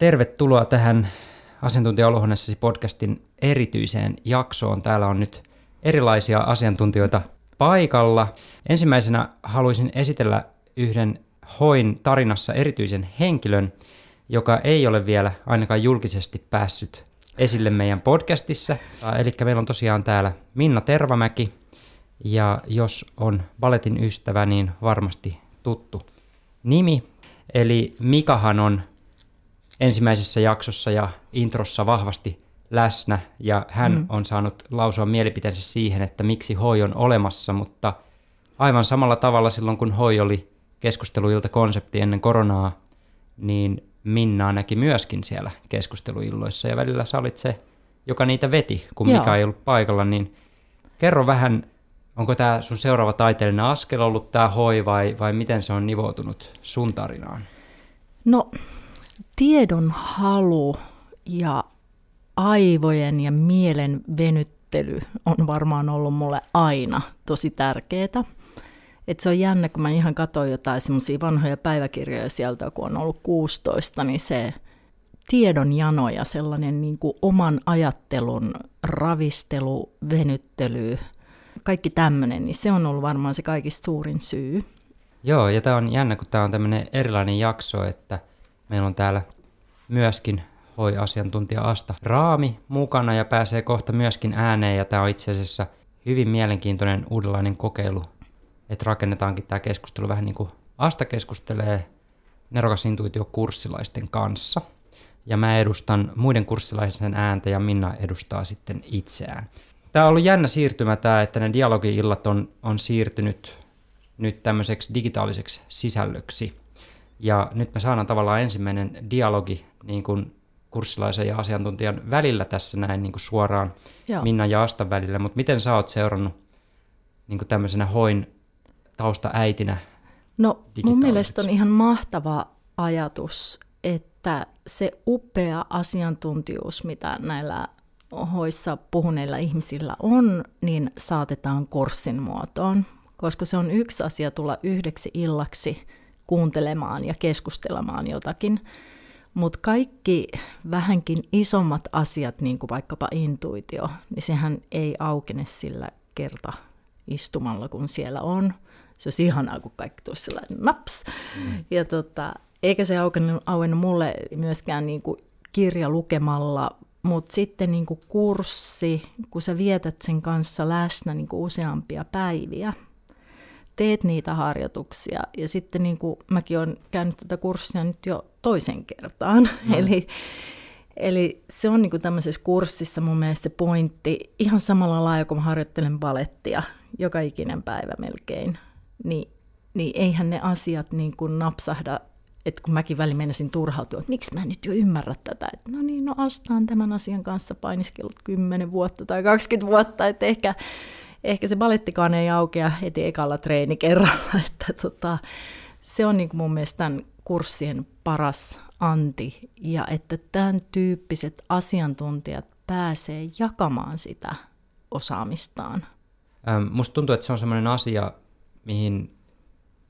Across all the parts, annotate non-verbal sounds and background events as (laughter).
Tervetuloa tähän asiantuntijaolohuoneessasi podcastin erityiseen jaksoon. Täällä on nyt erilaisia asiantuntijoita paikalla. Ensimmäisenä haluaisin esitellä yhden Hoin tarinassa erityisen henkilön, joka ei ole vielä ainakaan julkisesti päässyt esille meidän podcastissa. Eli meillä on tosiaan täällä Minna Tervamäki, ja jos on baletin ystävä, niin varmasti tuttu nimi. Eli Mikahan on ensimmäisessä jaksossa ja introssa vahvasti läsnä, ja hän mm. on saanut lausua mielipiteensä siihen, että miksi hoi on olemassa, mutta aivan samalla tavalla silloin, kun hoi oli keskusteluilta konsepti ennen koronaa, niin Minna näki myöskin siellä keskusteluilloissa, ja välillä sä olit se, joka niitä veti, kun Joo. Mika ei ollut paikalla, niin kerro vähän, onko tämä sun seuraava taiteellinen askel ollut tämä hoi, vai, vai miten se on nivoutunut sun tarinaan? No, tiedon halu ja aivojen ja mielen venyttely on varmaan ollut mulle aina tosi tärkeää. Et se on jännä, kun mä ihan katsoin jotain semmoisia vanhoja päiväkirjoja sieltä, kun on ollut 16, niin se tiedon jano ja sellainen niin kuin oman ajattelun ravistelu, venyttely, kaikki tämmöinen, niin se on ollut varmaan se kaikista suurin syy. Joo, ja tämä on jännä, kun tämä on tämmöinen erilainen jakso, että meillä on täällä myöskin hoi-asiantuntija Asta Raami mukana ja pääsee kohta myöskin ääneen, ja tämä on itse asiassa hyvin mielenkiintoinen uudenlainen kokeilu että rakennetaankin tämä keskustelu vähän niin kuin Asta keskustelee nerokas intuitio kurssilaisten kanssa. Ja mä edustan muiden kurssilaisten ääntä ja Minna edustaa sitten itseään. Tämä on ollut jännä siirtymä tämä, että ne dialogi-illat on, on siirtynyt nyt tämmöiseksi digitaaliseksi sisällöksi. Ja nyt me saadaan tavallaan ensimmäinen dialogi niin kuin kurssilaisen ja asiantuntijan välillä tässä näin niin kuin suoraan Joo. Minna ja Astan välillä. Mutta miten sä oot seurannut niin kuin tämmöisenä hoin taustaäitinä? No mun mielestä on ihan mahtava ajatus, että se upea asiantuntijuus, mitä näillä hoissa puhuneilla ihmisillä on, niin saatetaan kurssin muotoon, koska se on yksi asia tulla yhdeksi illaksi kuuntelemaan ja keskustelemaan jotakin, mutta kaikki vähänkin isommat asiat, niin kuin vaikkapa intuitio, niin sehän ei aukene sillä kerta istumalla, kun siellä on, se olisi ihanaa, kun kaikki tulisi sellainen naps. Mm. Ja tota, eikä se auennut, auennut mulle myöskään niin kuin kirja lukemalla, mutta sitten niin kuin kurssi, kun sä vietät sen kanssa läsnä niin kuin useampia päiviä, teet niitä harjoituksia. Ja sitten niin kuin mäkin olen käynyt tätä kurssia nyt jo toisen kertaan. Mm. Eli, eli se on niin kuin tämmöisessä kurssissa mun mielestä se pointti ihan samalla lailla, kun mä harjoittelen balettia joka ikinen päivä melkein niin, niin eihän ne asiat niin kuin napsahda, että kun mäkin väli menisin turhautua, että miksi mä nyt jo ymmärrä tätä, että no niin, no astaan tämän asian kanssa painiskellut 10 vuotta tai 20 vuotta, että ehkä, ehkä se balettikaan ei aukea heti ekalla treenikerralla, (laughs) että tota, se on niin kuin mun mielestä tämän kurssien paras anti, ja että tämän tyyppiset asiantuntijat pääsee jakamaan sitä osaamistaan. Ähm, musta tuntuu, että se on sellainen asia, mihin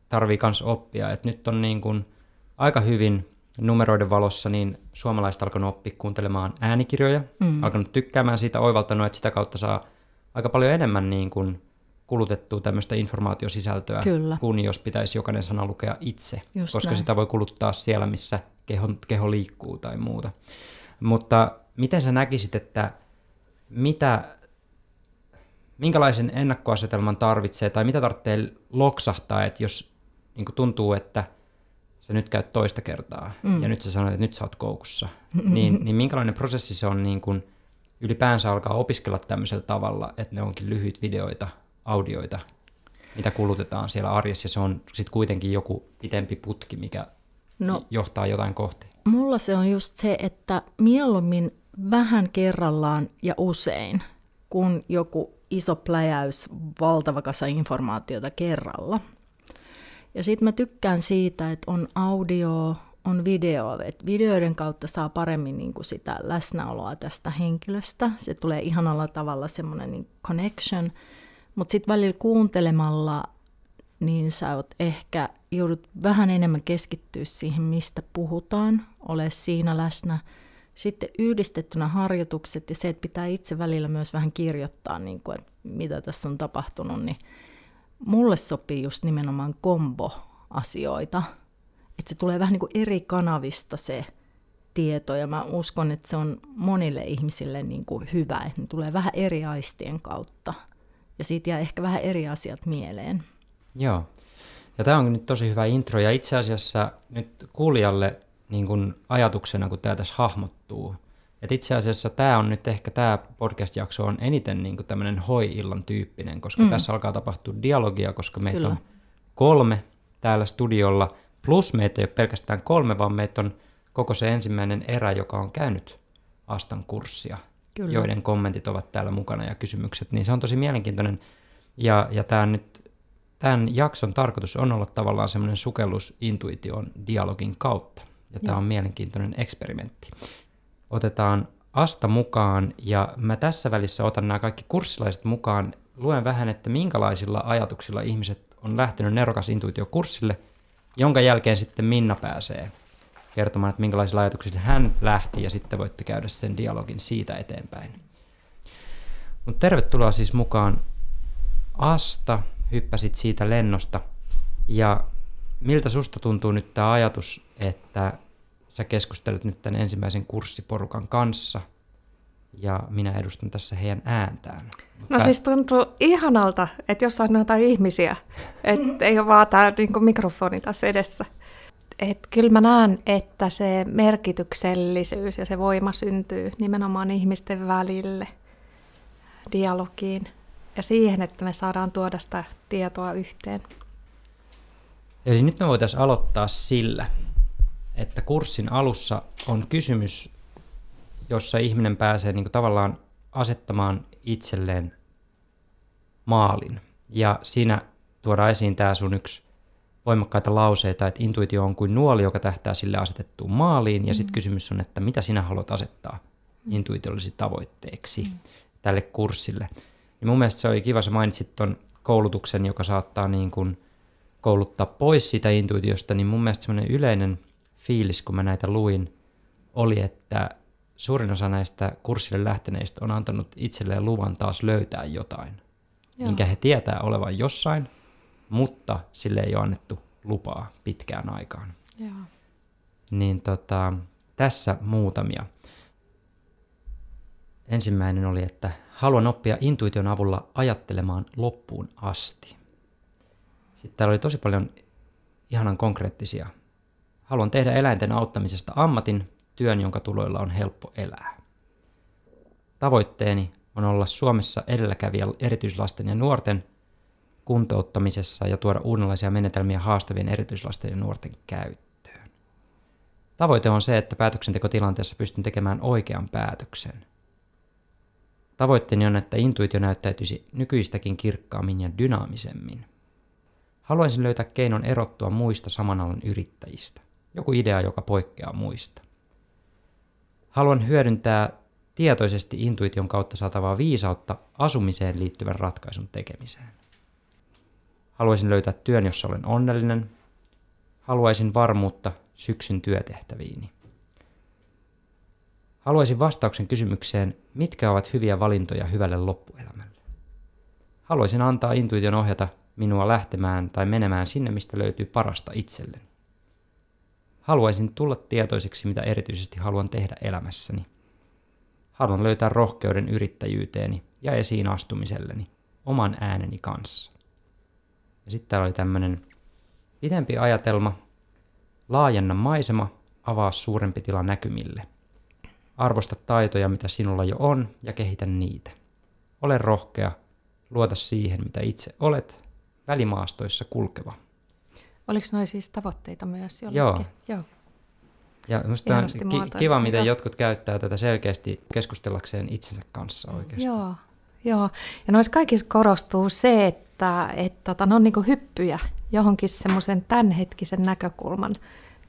tarvii myös oppia. Et nyt on niin kun aika hyvin numeroiden valossa niin suomalaiset alkanut oppia kuuntelemaan äänikirjoja, mm. alkanut tykkäämään siitä, oivaltanut, että sitä kautta saa aika paljon enemmän niin kun kulutettua tämmöistä informaatiosisältöä, Kyllä. kun jos pitäisi jokainen sana lukea itse, Just koska näin. sitä voi kuluttaa siellä, missä keho, keho liikkuu tai muuta. Mutta miten sä näkisit, että mitä minkälaisen ennakkoasetelman tarvitsee tai mitä tarvitsee loksahtaa, että jos niin tuntuu, että sä nyt käyt toista kertaa mm. ja nyt sä sanoit, että nyt sä oot koukussa, mm-hmm. (laughs) niin, niin minkälainen prosessi se on niin kuin ylipäänsä alkaa opiskella tämmöisellä tavalla, että ne onkin lyhyt videoita, audioita, mitä kulutetaan siellä arjessa ja se on sitten kuitenkin joku pitempi putki, mikä no, johtaa jotain kohti. Mulla se on just se, että mieluummin vähän kerrallaan ja usein, kun joku iso pläjäys, valtava kasa informaatiota kerralla. Ja sitten mä tykkään siitä, että on audio, on video, että videoiden kautta saa paremmin niin kuin sitä läsnäoloa tästä henkilöstä. Se tulee ihanalla tavalla semmoinen niin connection, mutta sitten välillä kuuntelemalla niin sä oot ehkä joudut vähän enemmän keskittyä siihen, mistä puhutaan, ole siinä läsnä. Sitten yhdistettynä harjoitukset ja se, että pitää itse välillä myös vähän kirjoittaa, niin kuin, että mitä tässä on tapahtunut, niin mulle sopii just nimenomaan kombo-asioita. Että se tulee vähän niin kuin eri kanavista se tieto, ja mä uskon, että se on monille ihmisille niin kuin hyvä, että ne tulee vähän eri aistien kautta. Ja siitä jää ehkä vähän eri asiat mieleen. Joo. Ja tämä on nyt tosi hyvä intro, ja itse asiassa nyt kuulijalle niin kuin ajatuksena, kun tämä tässä hahmottuu, että itse asiassa tämä on nyt ehkä tämä podcast-jakso on eniten niin kuin tämmöinen hoi-illan tyyppinen, koska mm. tässä alkaa tapahtua dialogia, koska meitä Kyllä. on kolme täällä studiolla, plus meitä ei ole pelkästään kolme, vaan meitä on koko se ensimmäinen erä, joka on käynyt Astan kurssia, Kyllä. joiden kommentit ovat täällä mukana ja kysymykset, niin se on tosi mielenkiintoinen. Ja, ja tämä nyt, tämän jakson tarkoitus on olla tavallaan semmoinen sukellus intuition dialogin kautta. Ja tämä on mielenkiintoinen eksperimentti. Otetaan Asta mukaan ja mä tässä välissä otan nämä kaikki kurssilaiset mukaan. Luen vähän, että minkälaisilla ajatuksilla ihmiset on lähtenyt nerokas intuitiokurssille, jonka jälkeen sitten Minna pääsee kertomaan, että minkälaisilla ajatuksilla hän lähti ja sitten voitte käydä sen dialogin siitä eteenpäin. Mutta tervetuloa siis mukaan. Asta, hyppäsit siitä lennosta. Ja miltä susta tuntuu nyt tämä ajatus, että sä keskustelet nyt tämän ensimmäisen kurssiporukan kanssa ja minä edustan tässä heidän ääntään. No Pä... siis tuntuu ihanalta, että jossain on jotain ihmisiä, että (laughs) ei ole vaan tämä niin mikrofoni tässä edessä. Et kyllä mä näen, että se merkityksellisyys ja se voima syntyy nimenomaan ihmisten välille dialogiin ja siihen, että me saadaan tuoda sitä tietoa yhteen. Eli nyt me voitaisiin aloittaa sillä, että kurssin alussa on kysymys, jossa ihminen pääsee niin kuin tavallaan asettamaan itselleen maalin. Ja siinä tuodaan esiin tämä sun yksi voimakkaita lauseita, että intuitio on kuin nuoli, joka tähtää sille asetettuun maaliin, ja sitten mm. kysymys on, että mitä sinä haluat asettaa mm. intuitiollisi tavoitteeksi mm. tälle kurssille. Niin mun mielestä se oli kiva, sä mainitsit tuon koulutuksen, joka saattaa niin kuin kouluttaa pois sitä intuitiosta, niin mun mielestä semmoinen yleinen fiilis, kun mä näitä luin, oli, että suurin osa näistä kurssille lähteneistä on antanut itselleen luvan taas löytää jotain, Joo. minkä he tietää olevan jossain, mutta sille ei ole annettu lupaa pitkään aikaan. Joo. Niin tota, tässä muutamia. Ensimmäinen oli, että haluan oppia intuition avulla ajattelemaan loppuun asti. Sitten täällä oli tosi paljon ihanan konkreettisia Haluan tehdä eläinten auttamisesta ammatin, työn, jonka tuloilla on helppo elää. Tavoitteeni on olla Suomessa edelläkävijä erityislasten ja nuorten kuntouttamisessa ja tuoda uudenlaisia menetelmiä haastavien erityislasten ja nuorten käyttöön. Tavoite on se, että päätöksentekotilanteessa pystyn tekemään oikean päätöksen. Tavoitteeni on, että intuitio näyttäytyisi nykyistäkin kirkkaammin ja dynaamisemmin. Haluaisin löytää keinon erottua muista saman alan yrittäjistä joku idea, joka poikkeaa muista. Haluan hyödyntää tietoisesti intuition kautta saatavaa viisautta asumiseen liittyvän ratkaisun tekemiseen. Haluaisin löytää työn, jossa olen onnellinen. Haluaisin varmuutta syksyn työtehtäviini. Haluaisin vastauksen kysymykseen, mitkä ovat hyviä valintoja hyvälle loppuelämälle. Haluaisin antaa intuition ohjata minua lähtemään tai menemään sinne, mistä löytyy parasta itselleni. Haluaisin tulla tietoiseksi, mitä erityisesti haluan tehdä elämässäni. Haluan löytää rohkeuden yrittäjyyteeni ja esiin astumiselleni oman ääneni kanssa. Ja sitten täällä oli tämmöinen pidempi ajatelma, laajenna maisema, avaa suurempi tila näkymille. Arvosta taitoja, mitä sinulla jo on, ja kehitä niitä. Ole rohkea, luota siihen, mitä itse olet, välimaastoissa kulkeva. Oliko noin siis tavoitteita myös jollekin? Joo. Joo. Ja minusta on ki- kiva, miten jotkut käyttää tätä selkeästi keskustellakseen itsensä kanssa oikeasti. Joo, joo. ja noissa kaikissa korostuu se, että, että tota, ne on niin hyppyjä johonkin semmoisen tämänhetkisen näkökulman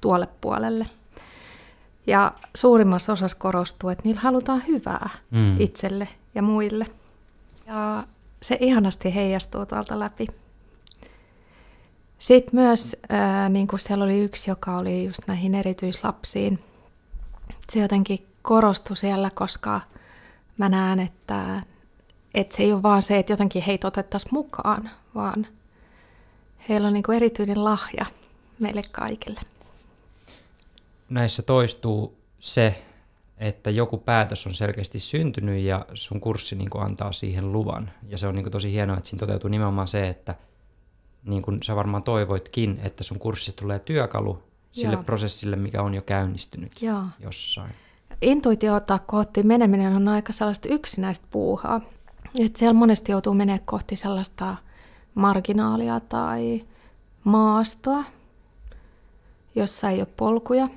tuolle puolelle. Ja suurimmassa osassa korostuu, että niillä halutaan hyvää mm. itselle ja muille. Ja se ihanasti heijastuu tuolta läpi. Sitten myös, ää, niin kuin siellä oli yksi, joka oli just näihin erityislapsiin. Se jotenkin korostui siellä, koska mä näen, että, että se ei ole vaan se, että jotenkin heitä otettaisiin mukaan, vaan heillä on niin kuin erityinen lahja meille kaikille. Näissä toistuu se, että joku päätös on selkeästi syntynyt ja sun kurssi niin kuin antaa siihen luvan. Ja se on niin kuin tosi hienoa, että siinä toteutuu nimenomaan se, että niin kuin sä varmaan toivoitkin, että sun kurssi tulee työkalu sille Joo. prosessille, mikä on jo käynnistynyt Joo. jossain. Intuitiota kohti meneminen on aika sellaista yksinäistä puuhaa. Et siellä monesti joutuu menemään kohti sellaista marginaalia tai maastoa, jossa ei ole polkuja.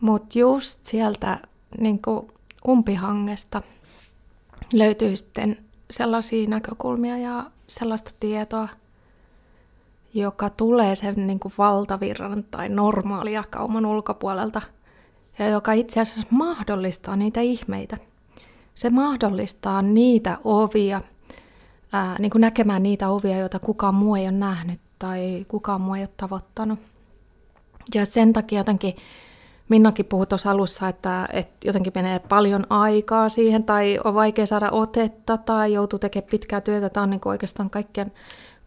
Mutta just sieltä niin umpihangesta löytyy sitten sellaisia näkökulmia ja sellaista tietoa, joka tulee sen niin kuin valtavirran tai normaalia kauman ulkopuolelta ja joka itse asiassa mahdollistaa niitä ihmeitä. Se mahdollistaa niitä ovia, ää, niin kuin näkemään niitä ovia, joita kukaan muu ei ole nähnyt tai kukaan muu ei ole tavoittanut. Ja sen takia jotenkin Minnakin puhui tuossa alussa, että, että jotenkin menee paljon aikaa siihen tai on vaikea saada otetta tai joutuu tekemään pitkää työtä. Tämä on niin oikeastaan kaikkien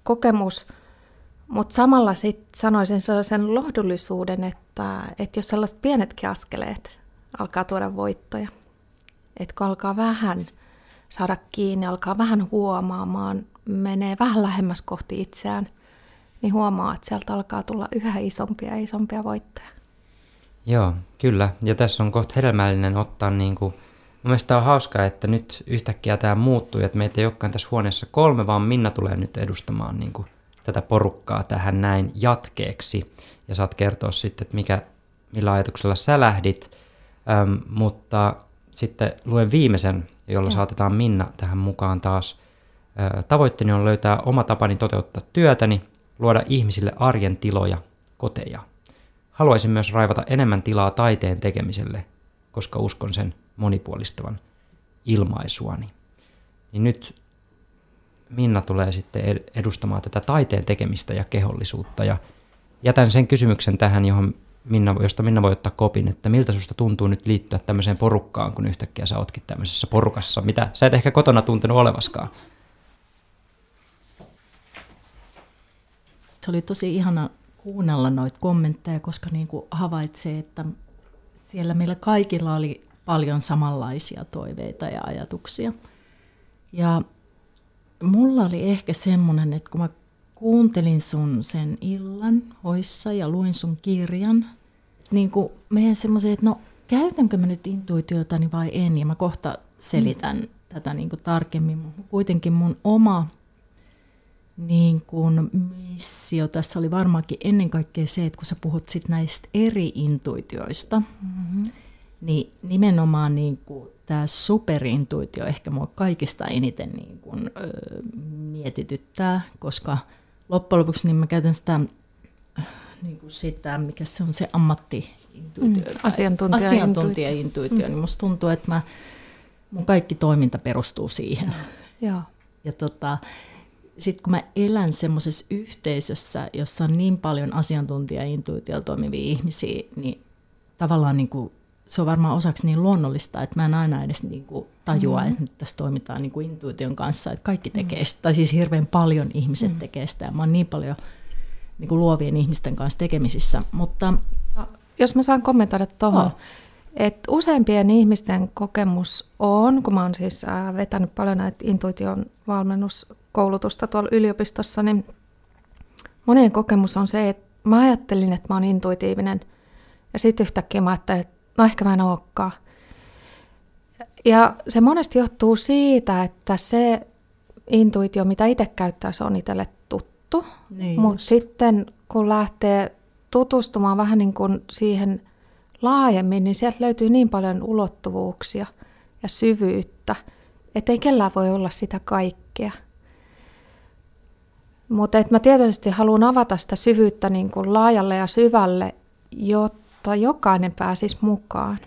kokemus. Mutta samalla sit sanoisin sellaisen lohdullisuuden, että, että jos sellaiset pienetkin askeleet alkaa tuoda voittoja, että kun alkaa vähän saada kiinni, alkaa vähän huomaamaan, menee vähän lähemmäs kohti itseään, niin huomaa, että sieltä alkaa tulla yhä isompia ja isompia voittoja. Joo, kyllä. Ja tässä on kohta hedelmällinen ottaa niin kuin, mun mielestä on hauskaa, että nyt yhtäkkiä tämä muuttuu, että meitä ei olekaan tässä huoneessa kolme, vaan Minna tulee nyt edustamaan niin kuin, tätä porukkaa tähän näin jatkeeksi. Ja saat kertoa sitten, että mikä, millä ajatuksella sä lähdit. Öm, mutta sitten luen viimeisen, jolla ja. saatetaan Minna tähän mukaan taas. Ö, tavoitteeni on löytää oma tapani toteuttaa työtäni, luoda ihmisille arjen tiloja, koteja – Haluaisin myös raivata enemmän tilaa taiteen tekemiselle, koska uskon sen monipuolistavan ilmaisuani. Niin nyt Minna tulee sitten edustamaan tätä taiteen tekemistä ja kehollisuutta. Ja jätän sen kysymyksen tähän, johon Minna, josta Minna voi ottaa kopin, että miltä susta tuntuu nyt liittyä tämmöiseen porukkaan, kun yhtäkkiä sä ootkin tämmöisessä porukassa, mitä sä et ehkä kotona tuntenut olevaskaan. Se oli tosi ihana kuunnella noita kommentteja, koska niin kuin havaitsee, että siellä meillä kaikilla oli paljon samanlaisia toiveita ja ajatuksia. Ja mulla oli ehkä semmoinen, että kun mä kuuntelin sun sen illan hoissa ja luin sun kirjan, niin kuin meidän semmoisen, että no käytänkö mä nyt intuitiotani vai en, ja mä kohta selitän mm. tätä niin kuin tarkemmin. Kuitenkin mun oma niin kuin missio tässä oli varmaankin ennen kaikkea se, että kun sä puhut sit näistä eri intuitioista, mm-hmm. niin nimenomaan niin kuin tämä superintuitio ehkä mua kaikista eniten niin kuin, ö, mietityttää, koska loppujen lopuksi niin mä käytän sitä, niin kuin sitä mikä se on se ammatti-intuitio, mm, asiantuntija-intuitio, asiantuntija-intuitio mm. niin musta tuntuu, että mä, mun kaikki toiminta perustuu siihen. Joo. Ja tota, sitten kun mä elän semmoisessa yhteisössä, jossa on niin paljon asiantuntija intuitiolla toimivia ihmisiä, niin tavallaan niin kuin, se on varmaan osaksi niin luonnollista, että mä en aina edes niin kuin tajua, mm-hmm. että nyt tässä toimitaan niin kuin intuition kanssa, että kaikki tekee mm-hmm. sitä, tai siis hirveän paljon ihmiset mm-hmm. tekee sitä, ja mä oon niin paljon niin kuin luovien ihmisten kanssa tekemisissä, mutta... No, jos mä saan kommentoida tuohon, oh. että useimpien ihmisten kokemus on, kun mä oon siis äh, vetänyt paljon näitä intuition valmennus koulutusta tuolla yliopistossa, niin monien kokemus on se, että mä ajattelin, että mä oon intuitiivinen, ja sitten yhtäkkiä mä ajattelin, että no ehkä mä en olekaan. Ja se monesti johtuu siitä, että se intuitio, mitä itse käyttää, se on itselle tuttu. Niin Mutta sitten kun lähtee tutustumaan vähän niin kuin siihen laajemmin, niin sieltä löytyy niin paljon ulottuvuuksia ja syvyyttä, että ei kellään voi olla sitä kaikkea. Mutta mä tietysti haluan avata sitä syvyyttä niin kuin laajalle ja syvälle, jotta jokainen pääsisi mukaan.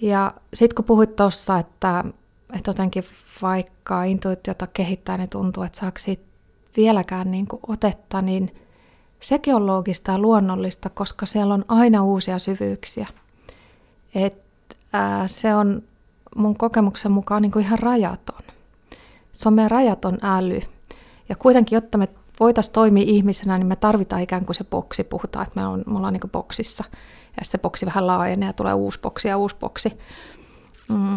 Ja sitten kun puhuit tuossa, että, että jotenkin vaikka intuitiota kehittää, niin tuntuu, että saako siitä vieläkään niin kuin otetta, niin sekin on loogista ja luonnollista, koska siellä on aina uusia syvyyksiä. Et, ää, se on mun kokemuksen mukaan niin kuin ihan rajaton. Se on meidän rajaton äly. Ja kuitenkin, jotta me voitaisiin toimia ihmisenä, niin me tarvitaan ikään kuin se boksi. Puhutaan, että me on, me ollaan niin boksissa. Ja sitten se boksi vähän laajenee ja tulee uusi boksi ja uusi boksi. Mm,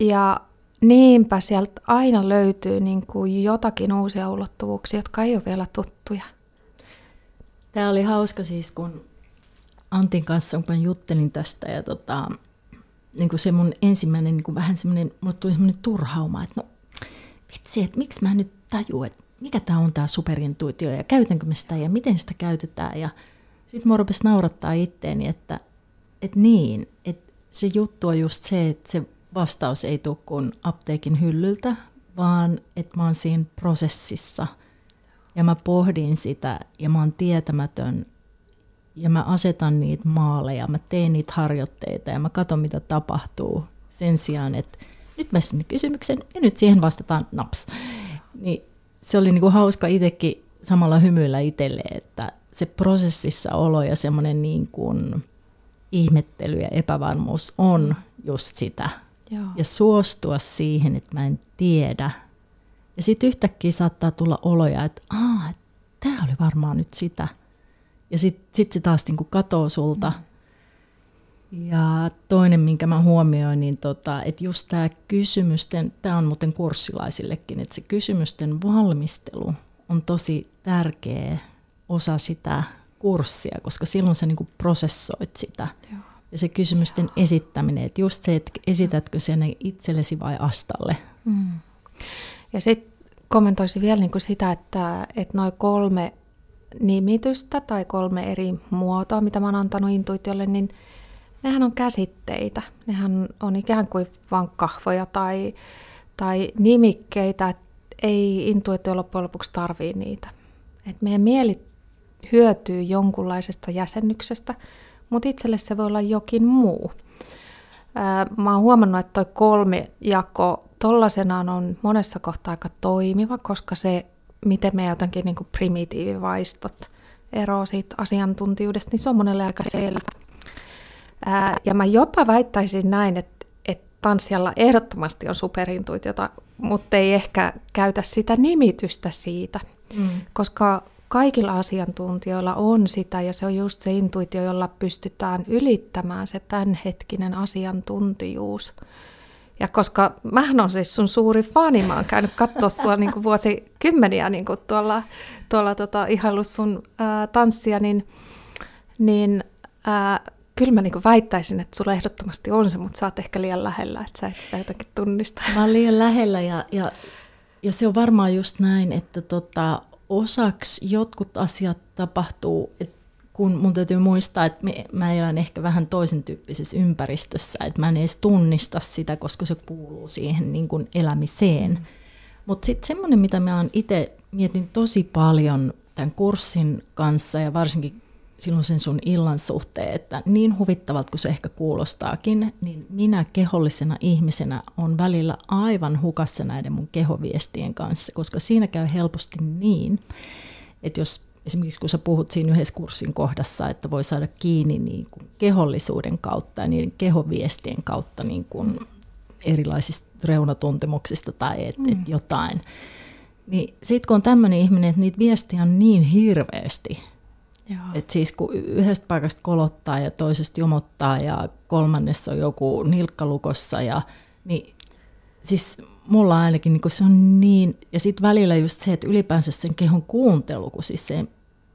ja niinpä sieltä aina löytyy niin kuin jotakin uusia ulottuvuuksia, jotka ei ole vielä tuttuja. Tämä oli hauska siis, kun Antin kanssa, kun juttelin tästä ja tota, niin kuin se mun ensimmäinen niin kuin vähän semmoinen, mulle tuli semmoinen turhauma, että no vitsi, että miksi mä nyt tajun, että mikä tämä on tämä superintuitio ja käytänkö me sitä ja miten sitä käytetään. Ja sitten mä rupesi naurattaa itteeni, että, että niin, että se juttu on just se, että se vastaus ei tule kuin apteekin hyllyltä, vaan että mä oon siinä prosessissa ja mä pohdin sitä ja mä oon tietämätön ja mä asetan niitä maaleja, mä teen niitä harjoitteita ja mä katson mitä tapahtuu sen sijaan, että nyt mä sinne kysymyksen ja nyt siihen vastataan naps. Niin se oli niinku hauska itsekin samalla hymyillä itselle, että se prosessissa olo ja semmoinen niin kuin ihmettely ja epävarmuus on just sitä. Joo. Ja suostua siihen, että mä en tiedä. Ja sitten yhtäkkiä saattaa tulla oloja, että aah, tämä oli varmaan nyt sitä. Ja sitten sit se taas niinku katoo sulta. Mm. Ja toinen, minkä mä huomioin, niin tota, että just tämä kysymysten, tämä on muuten kurssilaisillekin, että se kysymysten valmistelu on tosi tärkeä osa sitä kurssia, koska silloin sä niinku prosessoit sitä. Joo. Ja se kysymysten Joo. esittäminen, että just se, että esitätkö sen itsellesi vai astalle. Mm. Ja sitten kommentoisin vielä niinku sitä, että, että noin kolme nimitystä tai kolme eri muotoa, mitä mä oon antanut intuitiolle, niin nehän on käsitteitä. Nehän on ikään kuin vain kahvoja tai, tai nimikkeitä, että ei intuitio loppujen lopuksi tarvii niitä. Et meidän mieli hyötyy jonkunlaisesta jäsennyksestä, mutta itselle se voi olla jokin muu. Mä oon huomannut, että toi kolme jako tollasenaan on monessa kohtaa aika toimiva, koska se miten me jotenkin niin primitiivivaistot eroaa siitä asiantuntijuudesta, niin se on monelle aika selvä. Ää, ja mä jopa väittäisin näin, että, että tanssijalla ehdottomasti on superintuitiota, mutta ei ehkä käytä sitä nimitystä siitä, mm. koska kaikilla asiantuntijoilla on sitä, ja se on just se intuitio, jolla pystytään ylittämään se tämänhetkinen asiantuntijuus. Ja koska mähän on siis sun suuri fani, mä oon käynyt katsoa sua (laughs) niin kuin vuosikymmeniä niin kuin tuolla, tuolla tota, ihaillut sun ää, tanssia, niin, niin ää, kyllä mä niin kuin väittäisin, että sulla ehdottomasti on se, mutta sä oot ehkä liian lähellä, että sä et sitä jotenkin tunnista. Mä oon liian lähellä ja, ja, ja se on varmaan just näin, että tota, osaksi jotkut asiat tapahtuu, että kun mun täytyy muistaa, että mä elän ehkä vähän toisen tyyppisessä ympäristössä, että mä en edes tunnista sitä, koska se kuuluu siihen niin kuin elämiseen. Mm. Mutta sitten semmoinen, mitä mä itse mietin tosi paljon tämän kurssin kanssa ja varsinkin silloin sen sun illan suhteen, että niin huvittavalta kuin se ehkä kuulostaakin, niin minä kehollisena ihmisenä on välillä aivan hukassa näiden mun kehoviestien kanssa, koska siinä käy helposti niin, että jos esimerkiksi kun sä puhut siinä yhdessä kurssin kohdassa, että voi saada kiinni niin kuin kehollisuuden kautta ja niiden kehoviestien kautta niin kuin erilaisista reunatuntemuksista tai et, mm. et jotain. Niin sitten kun on tämmöinen ihminen, että niitä viestiä on niin hirveästi, että siis kun yhdestä paikasta kolottaa ja toisesta jomottaa ja kolmannessa on joku nilkkalukossa, ja, niin siis mulla ainakin niin se on niin, ja sitten välillä just se, että ylipäänsä sen kehon kuuntelu, kun siis se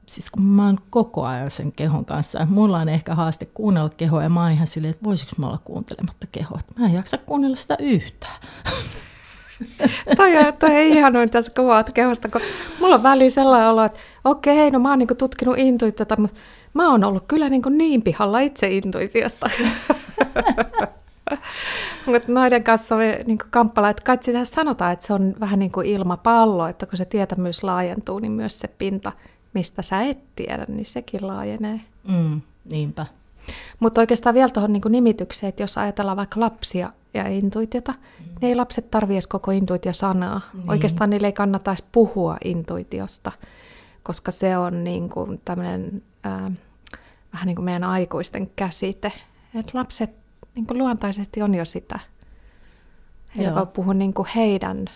siis kun mä oon koko ajan sen kehon kanssa, mulla on ehkä haaste kuunnella kehoa ja mä oon ihan silleen, että voisiko mä olla kuuntelematta kehoa, mä en jaksa kuunnella sitä yhtään. (laughs) (laughs) toi, on, toi on ihanoin tässä kuvaat kehosta, kun mulla on väliin sellainen olo, että okei, no mä oon niinku tutkinut intuitiota, mutta mä oon ollut kyllä niinku niin pihalla itse intuitiosta. (laughs) Mutta noiden kanssa me niin kamppala, että kai sitä sanotaan, että se on vähän niin kuin ilmapallo, että kun se tietämys laajentuu, niin myös se pinta mistä sä et tiedä, niin sekin laajenee. Mm, niinpä. Mutta oikeastaan vielä tuohon niin nimitykseen, että jos ajatellaan vaikka lapsia ja intuitiota, mm. niin ei lapset tarvitse koko intuitiosanaa. Niin. Oikeastaan niille ei kannata puhua intuitiosta, koska se on niin kuin tämmöinen, äh, vähän niin kuin meidän aikuisten käsite. Että lapset niin kuin luontaisesti on jo sitä. He voi puhua niin kuin heidän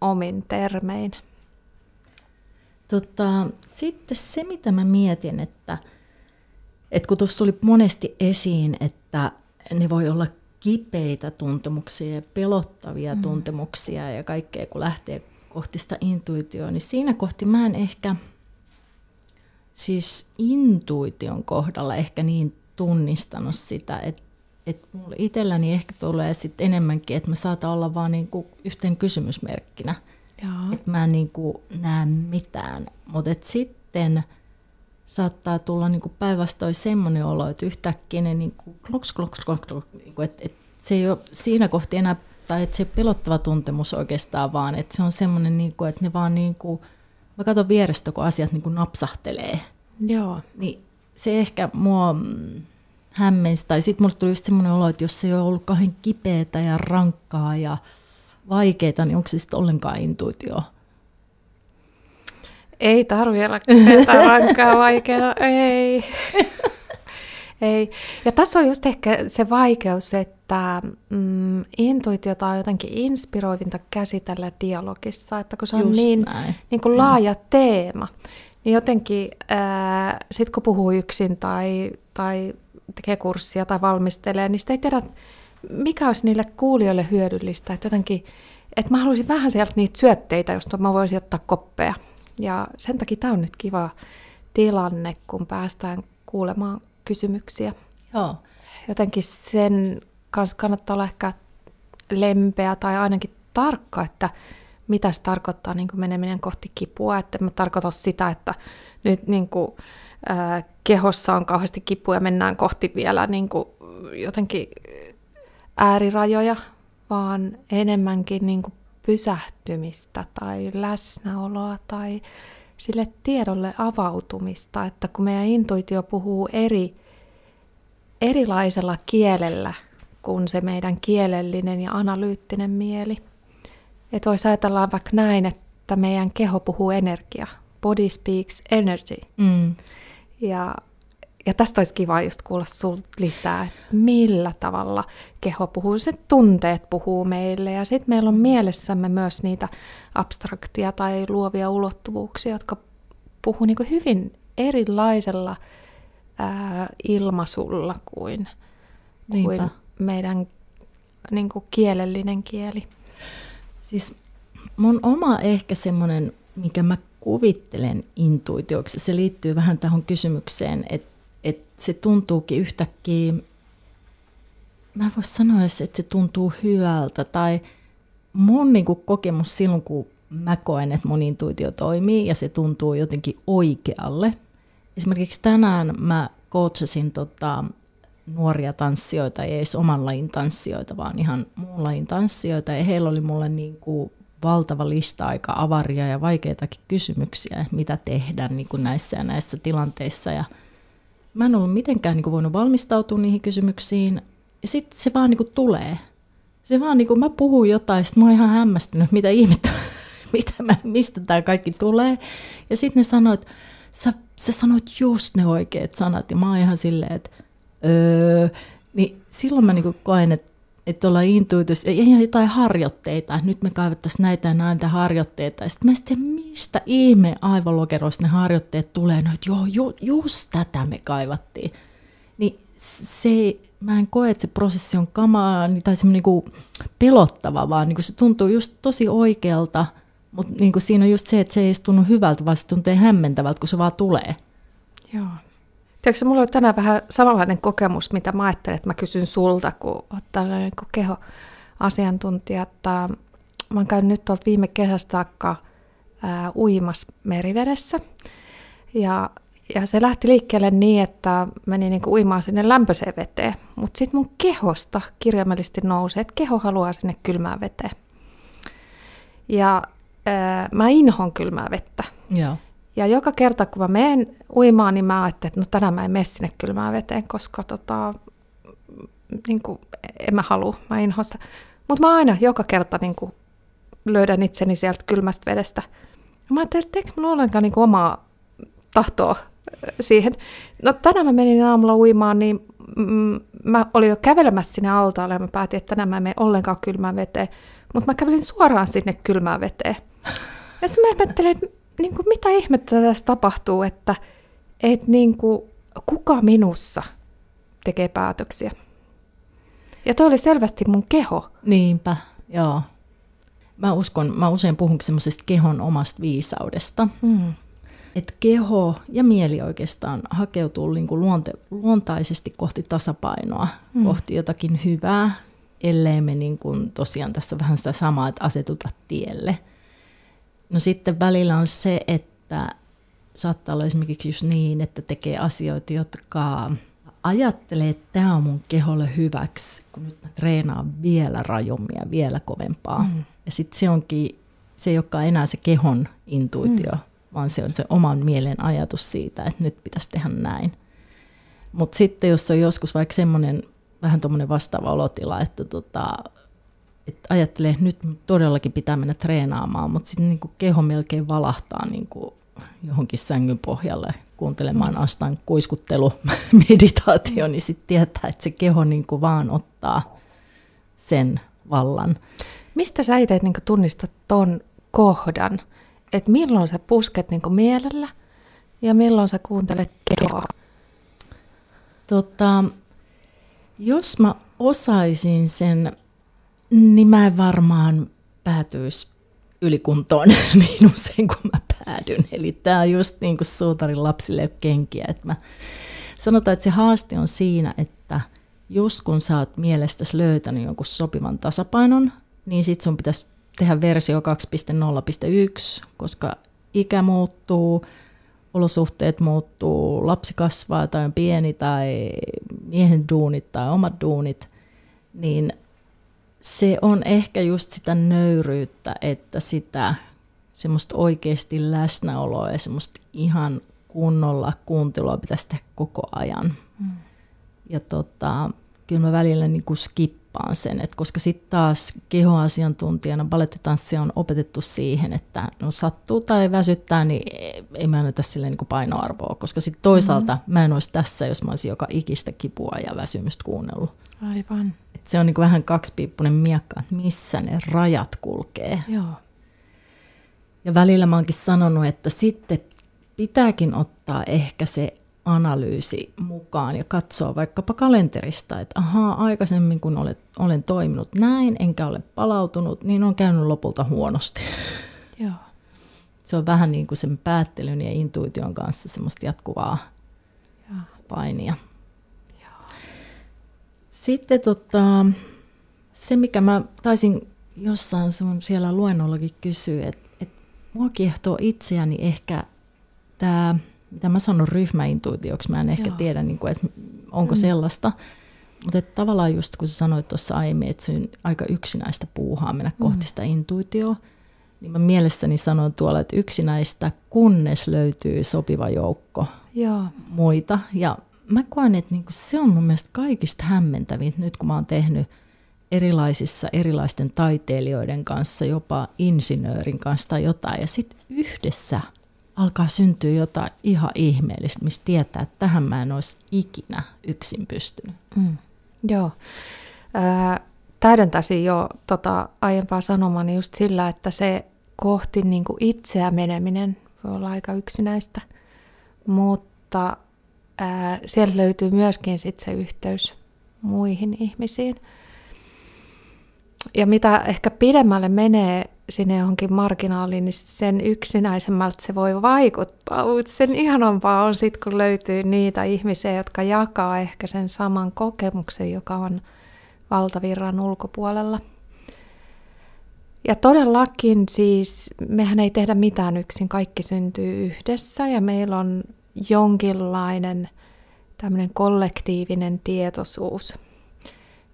omin termein. Tota, sitten se, mitä mä mietin, että, että kun tuossa tuli monesti esiin, että ne voi olla kipeitä tuntemuksia ja pelottavia mm. tuntemuksia ja kaikkea, kun lähtee kohti sitä intuitioon, niin siinä kohti mä en ehkä, siis intuition kohdalla ehkä niin tunnistanut sitä, että että mulla itselläni ehkä tulee sitten enemmänkin, että mä saatan olla vaan niinku yhten kysymysmerkkinä. Että mä en niinku näe mitään. Mutta sitten saattaa tulla niinku päinvastoin semmoinen olo, että yhtäkkiä ne niinku kloks, kloks, kloks, kloks niinku, että et se ei ole siinä kohti enää, tai että se pelottava tuntemus oikeastaan vaan, että se on semmoinen, niinku, että ne vaan niinku, mä katson vierestä, kun asiat niinku napsahtelee. Joo. Niin se ehkä mua hämmensi. Tai sitten mulle tuli just semmoinen olo, että jos se ei ole ollut kauhean kipeätä ja rankkaa ja vaikeaa, niin onko se sitten ollenkaan intuitio? Ei tarvitse olla (laughs) kipeätä, rankkaa, vaikeaa, ei. (laughs) ei. Ja tässä on just ehkä se vaikeus, että mm, intuitiota on jotenkin inspiroivinta käsitellä dialogissa, että kun se on just niin, niin kuin laaja mm. teema, niin jotenkin sitten kun puhuu yksin tai, tai tekee kurssia tai valmistelee, niin sitä ei tiedä, mikä olisi niille kuulijoille hyödyllistä. Että jotenkin, että mä haluaisin vähän sieltä niitä syötteitä, josta mä voisin ottaa koppeja. Ja sen takia tämä on nyt kiva tilanne, kun päästään kuulemaan kysymyksiä. Joo. Jotenkin sen kanssa kannattaa olla ehkä lempeä tai ainakin tarkka, että mitä se tarkoittaa niin kuin meneminen kohti kipua. Että mä tarkoitan sitä, että nyt niin kuin, ää, kehossa on kauheasti kipua ja mennään kohti vielä niin kuin jotenkin äärirajoja, vaan enemmänkin niin kuin pysähtymistä tai läsnäoloa tai sille tiedolle avautumista, että kun meidän intuitio puhuu eri, erilaisella kielellä kuin se meidän kielellinen ja analyyttinen mieli. Että voisi ajatella vaikka näin, että meidän keho puhuu energia. Body speaks energy. Mm. Ja, ja tästä olisi kiva just kuulla sinulta lisää, että millä tavalla keho puhuu, se tunteet puhuu meille. Ja sitten meillä on mielessämme myös niitä abstraktia tai luovia ulottuvuuksia, jotka puhuu niin hyvin erilaisella ää, ilmaisulla kuin, kuin meidän niin kuin kielellinen kieli. Siis mun oma ehkä semmoinen, mikä mä kuvittelen intuitioksi. Se liittyy vähän tähän kysymykseen, että, että se tuntuukin yhtäkkiä, mä voisin sanoa, että se tuntuu hyvältä. Tai mun niin kuin kokemus silloin, kun mä koen, että mun intuitio toimii ja se tuntuu jotenkin oikealle. Esimerkiksi tänään mä coachasin tota, nuoria tanssijoita, ei edes oman lajin tanssijoita, vaan ihan muun lajin tanssijoita. Ja heillä oli mulle niin kuin valtava lista aika avaria ja vaikeitakin kysymyksiä, mitä tehdä niin kuin näissä ja näissä tilanteissa. Ja mä en ollut mitenkään niin kuin voinut valmistautua niihin kysymyksiin. Ja sitten se vaan niin kuin tulee. Se vaan niin kuin mä puhun jotain, sitten mä oon ihan hämmästynyt, mitä ihmettä, (laughs) mitä mä, mistä tämä kaikki tulee. Ja sitten ne sanoit, sä, sä sanoit just ne oikeat sanat. Ja mä oon ihan silleen, että öö, niin silloin mä niin koen, että että ollaan intuitiossa, ja ihan jotain harjoitteita, nyt me kaivattaisiin näitä ja näitä harjoitteita. Ja sitten mä sitten mistä ihme aivolokeroista ne harjoitteet tulee, no joo, ju, just tätä me kaivattiin. Niin se, mä en koe, että se prosessi on kamaa tai semmoinen niinku pelottava, vaan niinku se tuntuu just tosi oikealta, mutta niinku siinä on just se, että se ei tunnu hyvältä, vaan se tuntuu hämmentävältä, kun se vaan tulee. Joo. Tiedätkö, mulla on tänään vähän samanlainen kokemus, mitä mä ajattelen, että mä kysyn sulta, kun olet tällainen niin kehoasiantuntija. Että mä oon käynyt nyt tuolta viime kesästä saakka ää, uimas merivedessä. Ja, ja se lähti liikkeelle niin, että meni niin kuin uimaan sinne lämpöiseen veteen. Mutta sitten mun kehosta kirjaimellisesti nousee, että keho haluaa sinne kylmään veteen. Ja ää, mä inhon kylmää vettä. Joo. Ja joka kerta, kun mä menen uimaan, niin mä ajattelin, että no tänään mä en mene sinne kylmään veteen, koska tota, niin kuin, en mä halua, mä inhosta. Mutta mä aina joka kerta niin kuin, löydän itseni sieltä kylmästä vedestä. Ja mä ajattelin, että eikö mulla ollenkaan niin kuin, omaa tahtoa siihen. No tänään mä menin aamulla uimaan, niin mm, mä olin jo kävelemässä sinne altaalle ja mä päätin, että tänään mä en mene ollenkaan kylmään veteen. Mutta mä kävelin suoraan sinne kylmään veteen. Ja sitten mä ihmettelin, että niin kuin, mitä ihmettä tässä tapahtuu, että et, niin kuin, kuka minussa tekee päätöksiä. Ja toi oli selvästi mun keho. Niinpä, joo. Mä uskon, mä usein puhun semmoisesta kehon omasta viisaudesta. Mm. Että keho ja mieli oikeastaan hakeutuu niin kuin luonte, luontaisesti kohti tasapainoa, mm. kohti jotakin hyvää, ellei me niin kuin tosiaan tässä vähän sitä samaa, että asetuta tielle. No sitten välillä on se, että saattaa olla esimerkiksi just niin, että tekee asioita, jotka ajattelee, että tämä on mun keholle hyväksi, kun nyt mä treenaan vielä rajummin ja vielä kovempaa. Mm. Ja sitten se onkin, se ei olekaan enää se kehon intuitio, mm. vaan se on se oman mielen ajatus siitä, että nyt pitäisi tehdä näin. Mutta sitten jos on joskus vaikka semmoinen vähän tuommoinen vastaava olotila, että tota, et ajattelee, että nyt todellakin pitää mennä treenaamaan, mutta sitten niin keho melkein valahtaa niin kuin johonkin sängyn pohjalle kuuntelemaan. Astan kuiskuttelu meditaatio, niin sitten tietää, että se keho niin kuin vaan ottaa sen vallan. Mistä sä itse niin tunnistat ton kohdan, että milloin sä pusket niin mielellä ja milloin sä kuuntelet kehoa? Tota, jos mä osaisin sen, niin mä en varmaan päätyisi ylikuntoon (laughs) niin usein kuin mä päädyn. Eli tämä on just niin kuin suutarin lapsille kenkiä. Että mä sanotaan, että se haaste on siinä, että just kun sä oot mielestäsi löytänyt jonkun sopivan tasapainon, niin sit sun pitäisi tehdä versio 2.0.1, koska ikä muuttuu, olosuhteet muuttuu, lapsi kasvaa tai on pieni tai miehen duunit tai omat duunit, niin se on ehkä just sitä nöyryyttä, että sitä semmoista oikeasti läsnäoloa ja semmoista ihan kunnolla kuuntelua pitäisi tehdä koko ajan. Mm. Ja tota, kyllä mä välillä niin kuin skippaan sen, että koska sitten taas kehoasiantuntijana balettitanssia on opetettu siihen, että no sattuu tai väsyttää, niin ei mä anneta sille niin kuin painoarvoa, koska sitten toisaalta mm-hmm. mä en olisi tässä, jos mä olisin joka ikistä kipua ja väsymystä kuunnellut. Aivan. Se on niin kuin vähän kaksipiippunen miekka, että missä ne rajat kulkee. Joo. Ja välillä mä oonkin sanonut, että sitten pitääkin ottaa ehkä se analyysi mukaan ja katsoa vaikkapa kalenterista, että ahaa, aikaisemmin kun olet, olen toiminut näin, enkä ole palautunut, niin on käynyt lopulta huonosti. (laughs) Joo. Se on vähän niin kuin sen päättelyn ja intuition kanssa semmoista jatkuvaa Joo. painia. Sitten tota, se, mikä mä taisin jossain sun siellä luennollakin kysyä, että, että mua kiehtoo itseäni ehkä tämä mitä mä sanon ryhmäintuitioksi, mä en ehkä Joo. tiedä, niin kuin, että onko mm. sellaista. Mutta tavallaan just kun sä sanoit tuossa aiemmin, että se on aika yksinäistä puuhaa mennä mm. kohti sitä intuitioa, niin mä mielessäni sanon tuolla, että yksinäistä, kunnes löytyy sopiva joukko Joo. muita. Ja mä koen, että niinku se on mun mielestä kaikista hämmentävin nyt kun mä oon tehnyt erilaisissa erilaisten taiteilijoiden kanssa, jopa insinöörin kanssa tai jotain, ja sitten yhdessä – alkaa syntyä jotain ihan ihmeellistä, mistä tietää, että tähän mä en olisi ikinä yksin pystynyt. Mm. Joo. Äh, täydentäisin jo tota aiempaa sanomani just sillä, että se kohti niin kuin itseä meneminen voi olla aika yksinäistä, mutta äh, siellä löytyy myöskin sit se yhteys muihin ihmisiin. Ja mitä ehkä pidemmälle menee sinne johonkin marginaaliin, niin sen yksinäisemmältä se voi vaikuttaa, mutta sen ihanampaa on sitten, kun löytyy niitä ihmisiä, jotka jakaa ehkä sen saman kokemuksen, joka on valtavirran ulkopuolella. Ja todellakin siis mehän ei tehdä mitään yksin, kaikki syntyy yhdessä ja meillä on jonkinlainen tämmöinen kollektiivinen tietoisuus.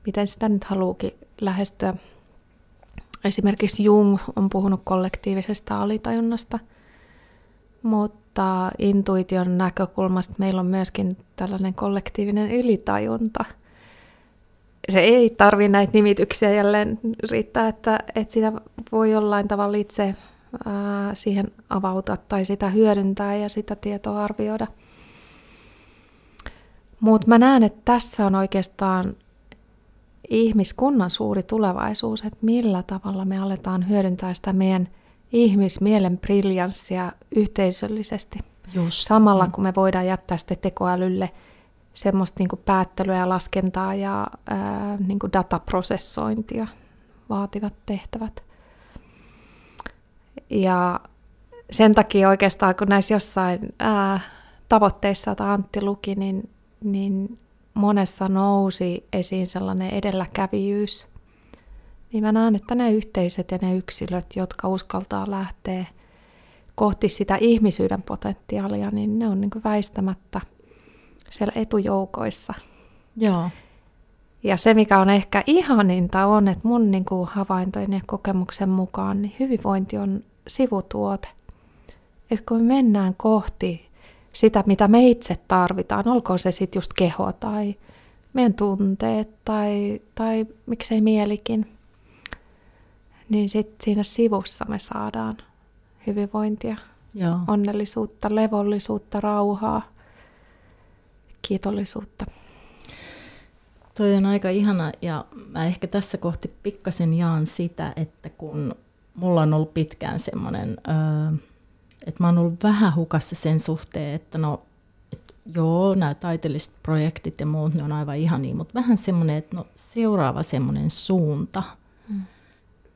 Miten sitä nyt haluukin lähestyä Esimerkiksi Jung on puhunut kollektiivisesta alitajunnasta, mutta intuition näkökulmasta meillä on myöskin tällainen kollektiivinen ylitajunta. Se ei tarvi näitä nimityksiä jälleen riittää, että, että sitä voi jollain tavalla itse ää, siihen avautua tai sitä hyödyntää ja sitä tietoa arvioida. Mutta mä näen, että tässä on oikeastaan ihmiskunnan suuri tulevaisuus, että millä tavalla me aletaan hyödyntää sitä meidän ihmismielen briljanssia yhteisöllisesti. Just. Samalla kun me voidaan jättää sitten tekoälylle semmoista niin päättelyä ja laskentaa ja ää, niin dataprosessointia vaativat tehtävät. Ja sen takia oikeastaan, kun näissä jossain ää, tavoitteissa, joita Antti luki, niin, niin monessa nousi esiin sellainen edelläkävijyys. Niin mä näen, että ne yhteisöt ja ne yksilöt, jotka uskaltaa lähteä kohti sitä ihmisyyden potentiaalia, niin ne on niin väistämättä siellä etujoukoissa. Joo. Ja se, mikä on ehkä ihaninta, on, että mun niin kuin havaintojen ja kokemuksen mukaan niin hyvinvointi on sivutuote. Että kun me mennään kohti sitä, mitä me itse tarvitaan, olkoon se sitten just keho tai meidän tunteet tai, tai miksei mielikin, niin sitten siinä sivussa me saadaan hyvinvointia, Joo. onnellisuutta, levollisuutta, rauhaa, kiitollisuutta. Toi on aika ihana ja mä ehkä tässä kohti pikkasen jaan sitä, että kun mulla on ollut pitkään semmoinen, että mä oon ollut vähän hukassa sen suhteen, että no et joo, nämä taiteelliset projektit ja muut, ne on aivan ihania, mutta vähän semmoinen, että no seuraava semmoinen suunta, mm.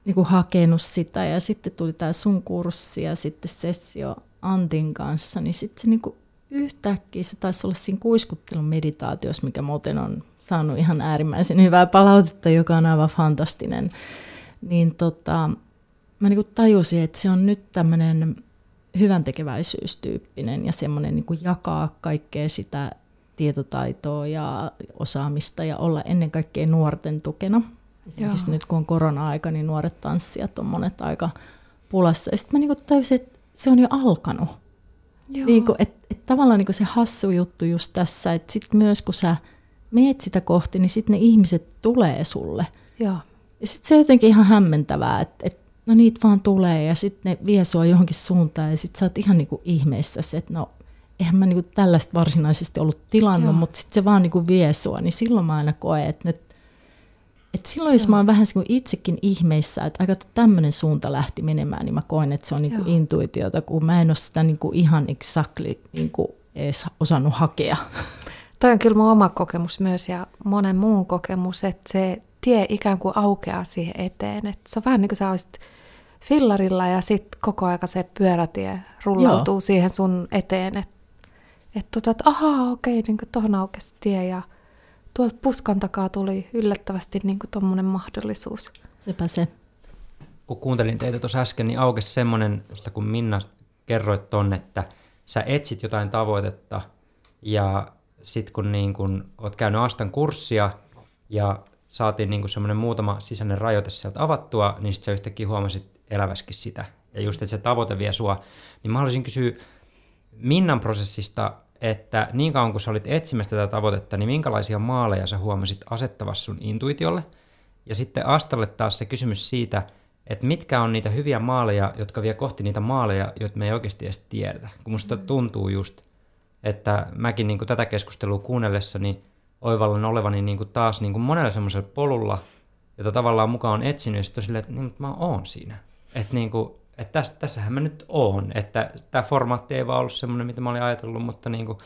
niin kuin hakenut sitä ja sitten tuli tämä sun kurssi ja sitten sessio Antin kanssa, niin sitten se niin kuin yhtäkkiä se taisi olla siinä kuiskuttelun meditaatiossa, mikä muuten on saanut ihan äärimmäisen hyvää palautetta, joka on aivan fantastinen. Niin tota, mä niin tajusin, että se on nyt tämmöinen hyvän tekeväisyystyyppinen ja semmoinen niin jakaa kaikkea sitä tietotaitoa ja osaamista ja olla ennen kaikkea nuorten tukena. Esimerkiksi Joo. nyt kun on korona-aika, niin nuoret tanssijat on monet aika pulassa. Ja sitten mä niin tajusin, että se on jo alkanut. Niin kuin, että, että tavallaan niin se hassu juttu just tässä, että sitten myös kun sä meet sitä kohti, niin sitten ne ihmiset tulee sulle. Joo. Ja sitten se on jotenkin ihan hämmentävää, että, että no niitä vaan tulee ja sitten ne vie sua johonkin suuntaan ja sitten sä oot ihan niinku ihmeessä, että no eihän mä niinku tällaista varsinaisesti ollut tilannut, Joo. mutta sitten se vaan niinku vie sua, niin silloin mä aina koen, että nyt et silloin jos Joo. mä oon vähän niinku itsekin ihmeissä, että aika tämmöinen suunta lähti menemään, niin mä koen, että se on niinku intuitiota, kun mä en ole sitä niinku ihan exactly niinku edes osannut hakea. Toi on kyllä mun oma kokemus myös ja monen muun kokemus, että se tie ikään kuin aukeaa siihen eteen. Että se on vähän niin kuin sä olisit fillarilla ja sitten koko aika se pyörätie rullautuu Joo. siihen sun eteen. Että et tota, et, ahaa, okei, niin tuohon aukesi tie ja tuolta puskan takaa tuli yllättävästi niin tuommoinen mahdollisuus. Sepä se. Kun kuuntelin teitä tuossa äsken, niin aukesi semmoinen, kun Minna kerroit ton, että sä etsit jotain tavoitetta ja sitten kun niin kun oot käynyt Astan kurssia ja saatiin niin semmoinen muutama sisäinen rajoite sieltä avattua, niin sitten sä yhtäkkiä huomasit eläväskin sitä. Ja just, että se tavoite vie sua. Niin mä haluaisin kysyä Minnan prosessista, että niin kauan kun sä olit etsimässä tätä tavoitetta, niin minkälaisia maaleja sä huomasit asettavassa sun intuitiolle? Ja sitten Astalle taas se kysymys siitä, että mitkä on niitä hyviä maaleja, jotka vie kohti niitä maaleja, joita me ei oikeasti edes tiedetä. Kun musta mm. tuntuu just, että mäkin niin tätä keskustelua kuunnellessani oivallan olevani niin kuin taas niin kuin monella semmoisella polulla, jota tavallaan mukaan on etsinyt, ja sitten silleen, että niin, mä oon siinä. Että niin kuin, että tässä, tässähän mä nyt oon. Että tämä formaatti ei vaan ollut semmoinen, mitä mä olin ajatellut, mutta niin, kuin,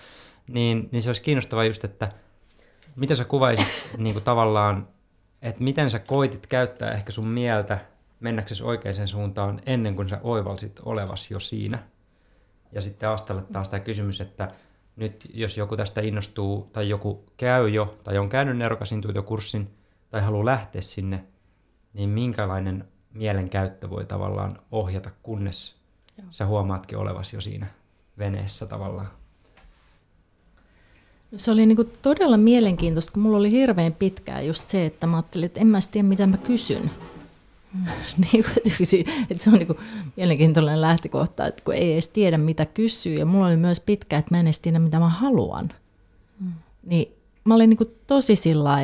niin, niin se olisi kiinnostavaa just, että mitä sä kuvaisit (laughs) niin kuin tavallaan, että miten sä koitit käyttää ehkä sun mieltä mennäksesi oikeaan suuntaan ennen kuin sä oivalsit olevas jo siinä. Ja sitten Astalle taas tämä kysymys, että nyt jos joku tästä innostuu tai joku käy jo tai on käynyt nerokasintuitiokurssin tai haluaa lähteä sinne, niin minkälainen mielenkäyttö voi tavallaan ohjata, kunnes Joo. sä huomaatkin olevasi jo siinä veneessä tavallaan. No se oli niinku todella mielenkiintoista, kun mulla oli hirveän pitkään just se, että mä ajattelin, että en mä tiedä mitä mä kysyn. (laughs) niin että se on niin kuin mielenkiintoinen lähtökohta, että kun ei edes tiedä mitä kysyy. Ja mulla oli myös pitkä, että mä en edes tiedä mitä mä haluan. Mm. Niin mä olin niin kuin tosi sillä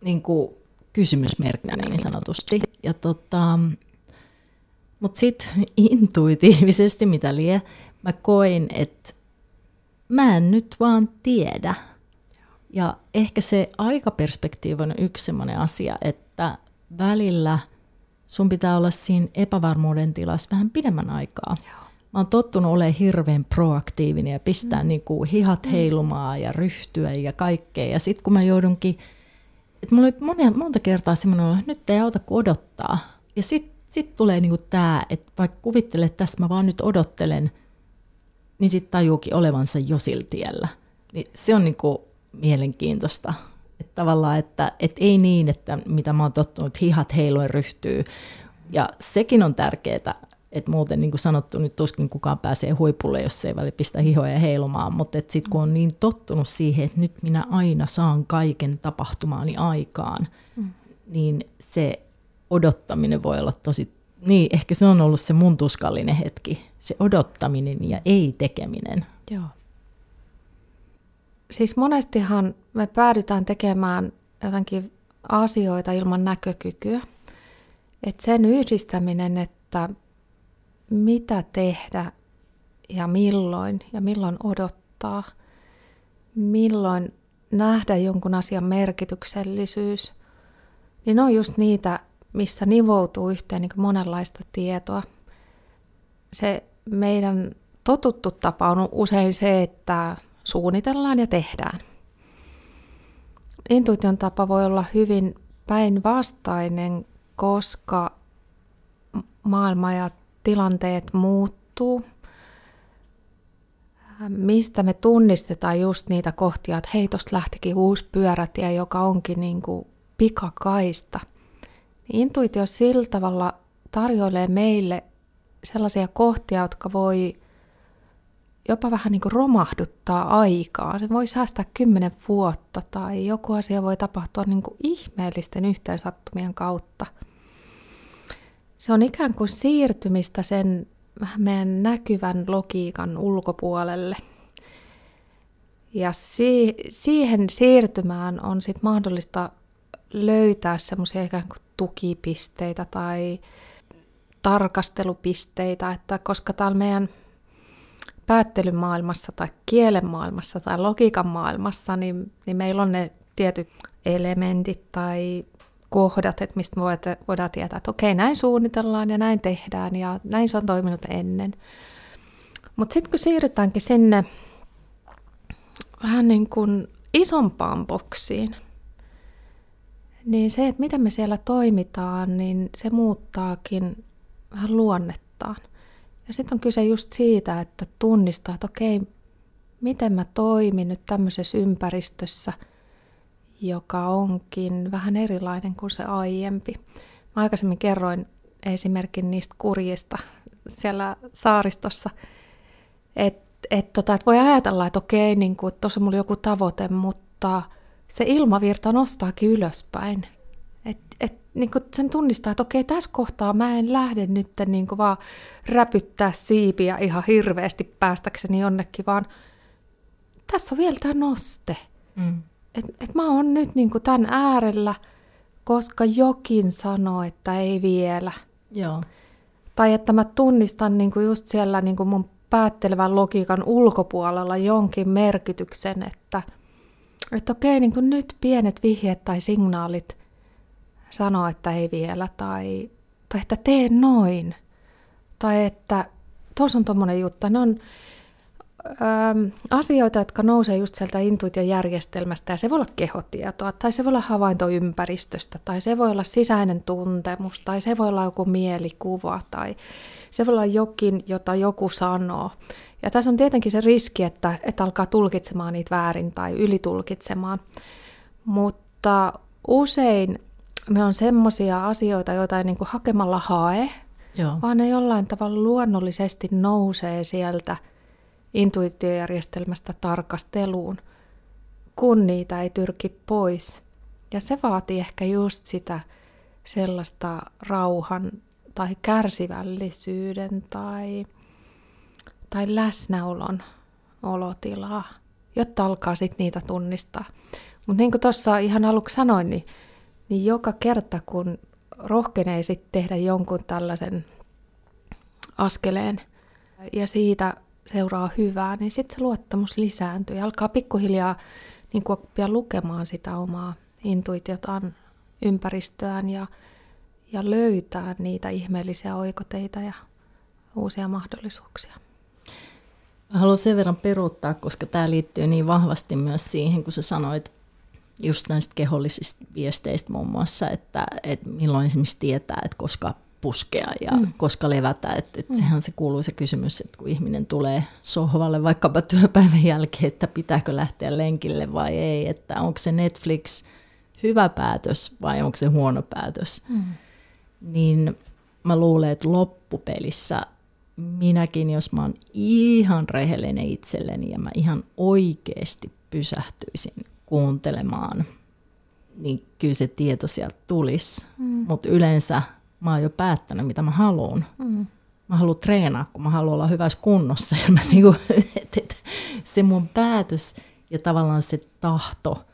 niin kuin kysymysmerkkinä niin sanotusti. Ja tota, mutta sitten intuitiivisesti, mitä lie, mä koin, että mä en nyt vaan tiedä. Ja ehkä se aikaperspektiivi on yksi sellainen asia, että välillä sun pitää olla siinä epävarmuuden tilassa vähän pidemmän aikaa. Joo. Mä oon tottunut olemaan hirveän proaktiivinen ja pistää mm. niinku hihat mm. heilumaan ja ryhtyä ja kaikkea. Ja sitten kun mä joudunkin, että mulla oli monia, monta kertaa semmoinen, että nyt ei auta kuin odottaa. Ja sitten sit tulee niinku tämä, että vaikka kuvittelet, että tässä mä vaan nyt odottelen, niin sitten tajuukin olevansa jo sillä tiellä. Niin se on niinku mielenkiintoista. Että tavallaan, että et ei niin, että mitä mä oon tottunut, hihat heiluen ryhtyy. Ja sekin on tärkeää, että muuten niin kuin sanottu, nyt tuskin kukaan pääsee huipulle, jos ei väli pistä hihoja heilumaan, mutta sitten kun on niin tottunut siihen, että nyt minä aina saan kaiken tapahtumaani aikaan, mm. niin se odottaminen voi olla tosi, niin ehkä se on ollut se mun tuskallinen hetki, se odottaminen ja ei tekeminen. Joo. Siis monestihan me päädytään tekemään jotakin asioita ilman näkökykyä. Et sen yhdistäminen, että mitä tehdä ja milloin ja milloin odottaa, milloin nähdä jonkun asian merkityksellisyys, niin ne on just niitä, missä nivoutuu yhteen niin monenlaista tietoa. Se meidän totuttu tapa on usein se, että suunnitellaan ja tehdään. Intuition tapa voi olla hyvin päinvastainen, koska maailma ja tilanteet muuttuu. Mistä me tunnistetaan just niitä kohtia, että hei, tosta lähtikin uusi pyörätie, joka onkin niin kuin pikakaista. Intuitio sillä tavalla tarjoilee meille sellaisia kohtia, jotka voi jopa vähän niin kuin romahduttaa aikaa. Se voi säästää kymmenen vuotta tai joku asia voi tapahtua niin kuin ihmeellisten yhteensattumien kautta. Se on ikään kuin siirtymistä sen meidän näkyvän logiikan ulkopuolelle. Ja si- siihen siirtymään on sitten mahdollista löytää semmoisia ikään kuin tukipisteitä tai tarkastelupisteitä, että koska täällä meidän päättelymaailmassa tai kielen maailmassa tai logiikan maailmassa, niin, niin meillä on ne tietyt elementit tai kohdat, että mistä me voidaan tietää, että okei, näin suunnitellaan ja näin tehdään ja näin se on toiminut ennen. Mutta sitten kun siirrytäänkin sinne vähän niin kuin isompaan boksiin, niin se, että miten me siellä toimitaan, niin se muuttaakin vähän luonnettaan. Ja sitten on kyse just siitä, että tunnistaa, että okei, miten mä toimin nyt tämmöisessä ympäristössä, joka onkin vähän erilainen kuin se aiempi. Mä aikaisemmin kerroin esimerkin niistä kurjista siellä saaristossa, että et tota, et voi ajatella, että okei, niin tuossa on mulla joku tavoite, mutta se ilmavirta nostaakin ylöspäin. Et, et, niin kuin sen tunnistaa, että okei, tässä kohtaa mä en lähde nyt niin kuin vaan räpyttää siipiä ihan hirveästi päästäkseni jonnekin, vaan tässä on vielä tämä noste. Mm. Et, et mä oon nyt niin kuin tämän äärellä, koska jokin sanoo, että ei vielä. Joo. Tai että mä tunnistan niin kuin just siellä niin kuin mun päättelevän logiikan ulkopuolella jonkin merkityksen, että, että okei, niin kuin nyt pienet vihjeet tai signaalit – sanoa, että ei vielä, tai, tai että tee noin, tai että tuossa on tuommoinen juttu. Ne on äm, asioita, jotka nousee just sieltä intuitiojärjestelmästä, ja se voi olla kehotietoa, tai se voi olla havainto ympäristöstä, tai se voi olla sisäinen tuntemus, tai se voi olla joku mielikuva, tai se voi olla jokin, jota joku sanoo. Ja tässä on tietenkin se riski, että, että alkaa tulkitsemaan niitä väärin tai ylitulkitsemaan. Mutta usein ne on semmoisia asioita, joita ei niin kuin hakemalla hae, Joo. vaan ne jollain tavalla luonnollisesti nousee sieltä intuitiojärjestelmästä tarkasteluun, kun niitä ei tyrki pois. Ja se vaatii ehkä just sitä sellaista rauhan tai kärsivällisyyden tai, tai läsnäolon olotilaa, jotta alkaa sitten niitä tunnistaa. Mutta niin kuin tuossa ihan aluksi sanoin, niin, niin joka kerta kun rohkenee sitten tehdä jonkun tällaisen askeleen ja siitä seuraa hyvää, niin sitten se luottamus lisääntyy ja alkaa pikkuhiljaa niin kuin oppia lukemaan sitä omaa intuitiotaan, ympäristöään ja, ja löytää niitä ihmeellisiä oikoteita ja uusia mahdollisuuksia. Haluan sen verran peruuttaa, koska tämä liittyy niin vahvasti myös siihen, kun sä sanoit just näistä kehollisista viesteistä muun muassa, että, että milloin esimerkiksi tietää, että koska puskea ja mm. koska levätä. Että, että mm. Sehän se kuuluu se kysymys, että kun ihminen tulee sohvalle vaikkapa työpäivän jälkeen, että pitääkö lähteä lenkille vai ei, että onko se Netflix hyvä päätös vai onko se huono päätös. Mm. Niin mä luulen, että loppupelissä minäkin, jos mä oon ihan rehellinen itselleni ja mä ihan oikeasti pysähtyisin kuuntelemaan, niin kyllä se tieto sieltä tulisi. Mm. Mutta yleensä mä oon jo päättänyt, mitä mä haluan. Mm. Mä haluan treenaa, kun mä haluan olla hyvässä kunnossa. (laughs) Ja mä niinku, et, et, se mun päätös ja tavallaan se tahto,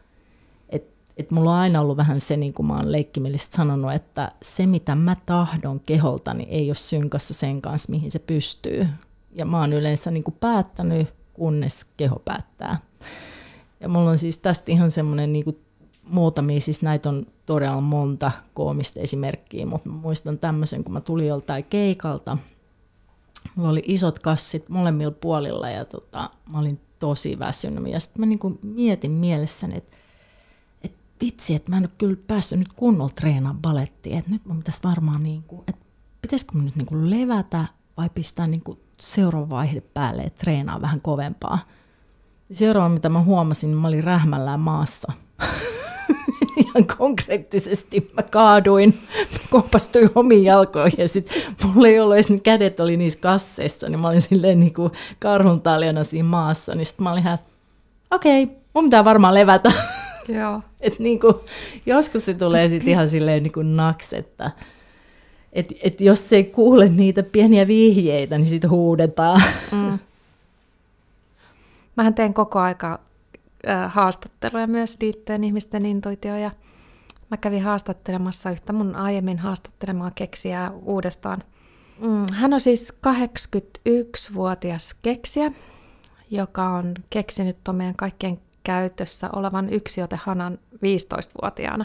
että et mulla on aina ollut vähän se, niin kuin mä oon leikkimielisesti sanonut, että se mitä mä tahdon keholtani ei ole synkassa sen kanssa, mihin se pystyy. Ja mä oon yleensä niin kuin päättänyt, kunnes keho päättää. Ja mulla on siis tästä ihan semmoinen niin muutamia, siis näitä on todella monta koomista esimerkkiä, mutta muistan tämmöisen, kun mä tulin joltain keikalta, mulla oli isot kassit molemmilla puolilla ja tota, mä olin tosi väsynyt. Ja sitten mä niinku mietin mielessäni, että et vitsi, että mä en ole kyllä päässyt nyt kunnolla treenaamaan balettia, että nyt mä pitäisi varmaan, niinku, että pitäisikö mä nyt niinku levätä vai pistää niinku seuraava vaihde päälle, että treenaa vähän kovempaa. Seuraava, mitä mä huomasin, mä olin rähmällään maassa. (laughs) ihan konkreettisesti mä kaaduin, kompastuin omiin jalkoihin ja sitten mulla ei ollut edes, kädet oli niissä kasseissa, niin mä olin silleen niin kuin karhun taljana siinä maassa, niin sitten mä olin ihan, okei, okay, mun pitää varmaan levätä. Joo. (laughs) Et niin kuin, joskus se tulee sitten ihan silleen niin kuin naks, että et, et jos ei kuule niitä pieniä vihjeitä, niin sitten huudetaan. Mm. Mähän teen koko aika haastatteluja myös liittyen ihmisten intuitioon. Ja mä kävin haastattelemassa yhtä mun aiemmin haastattelemaa keksiä uudestaan. Mm, hän on siis 81-vuotias keksiä, joka on keksinyt tuon meidän kaikkien käytössä olevan yksiotehanan 15-vuotiaana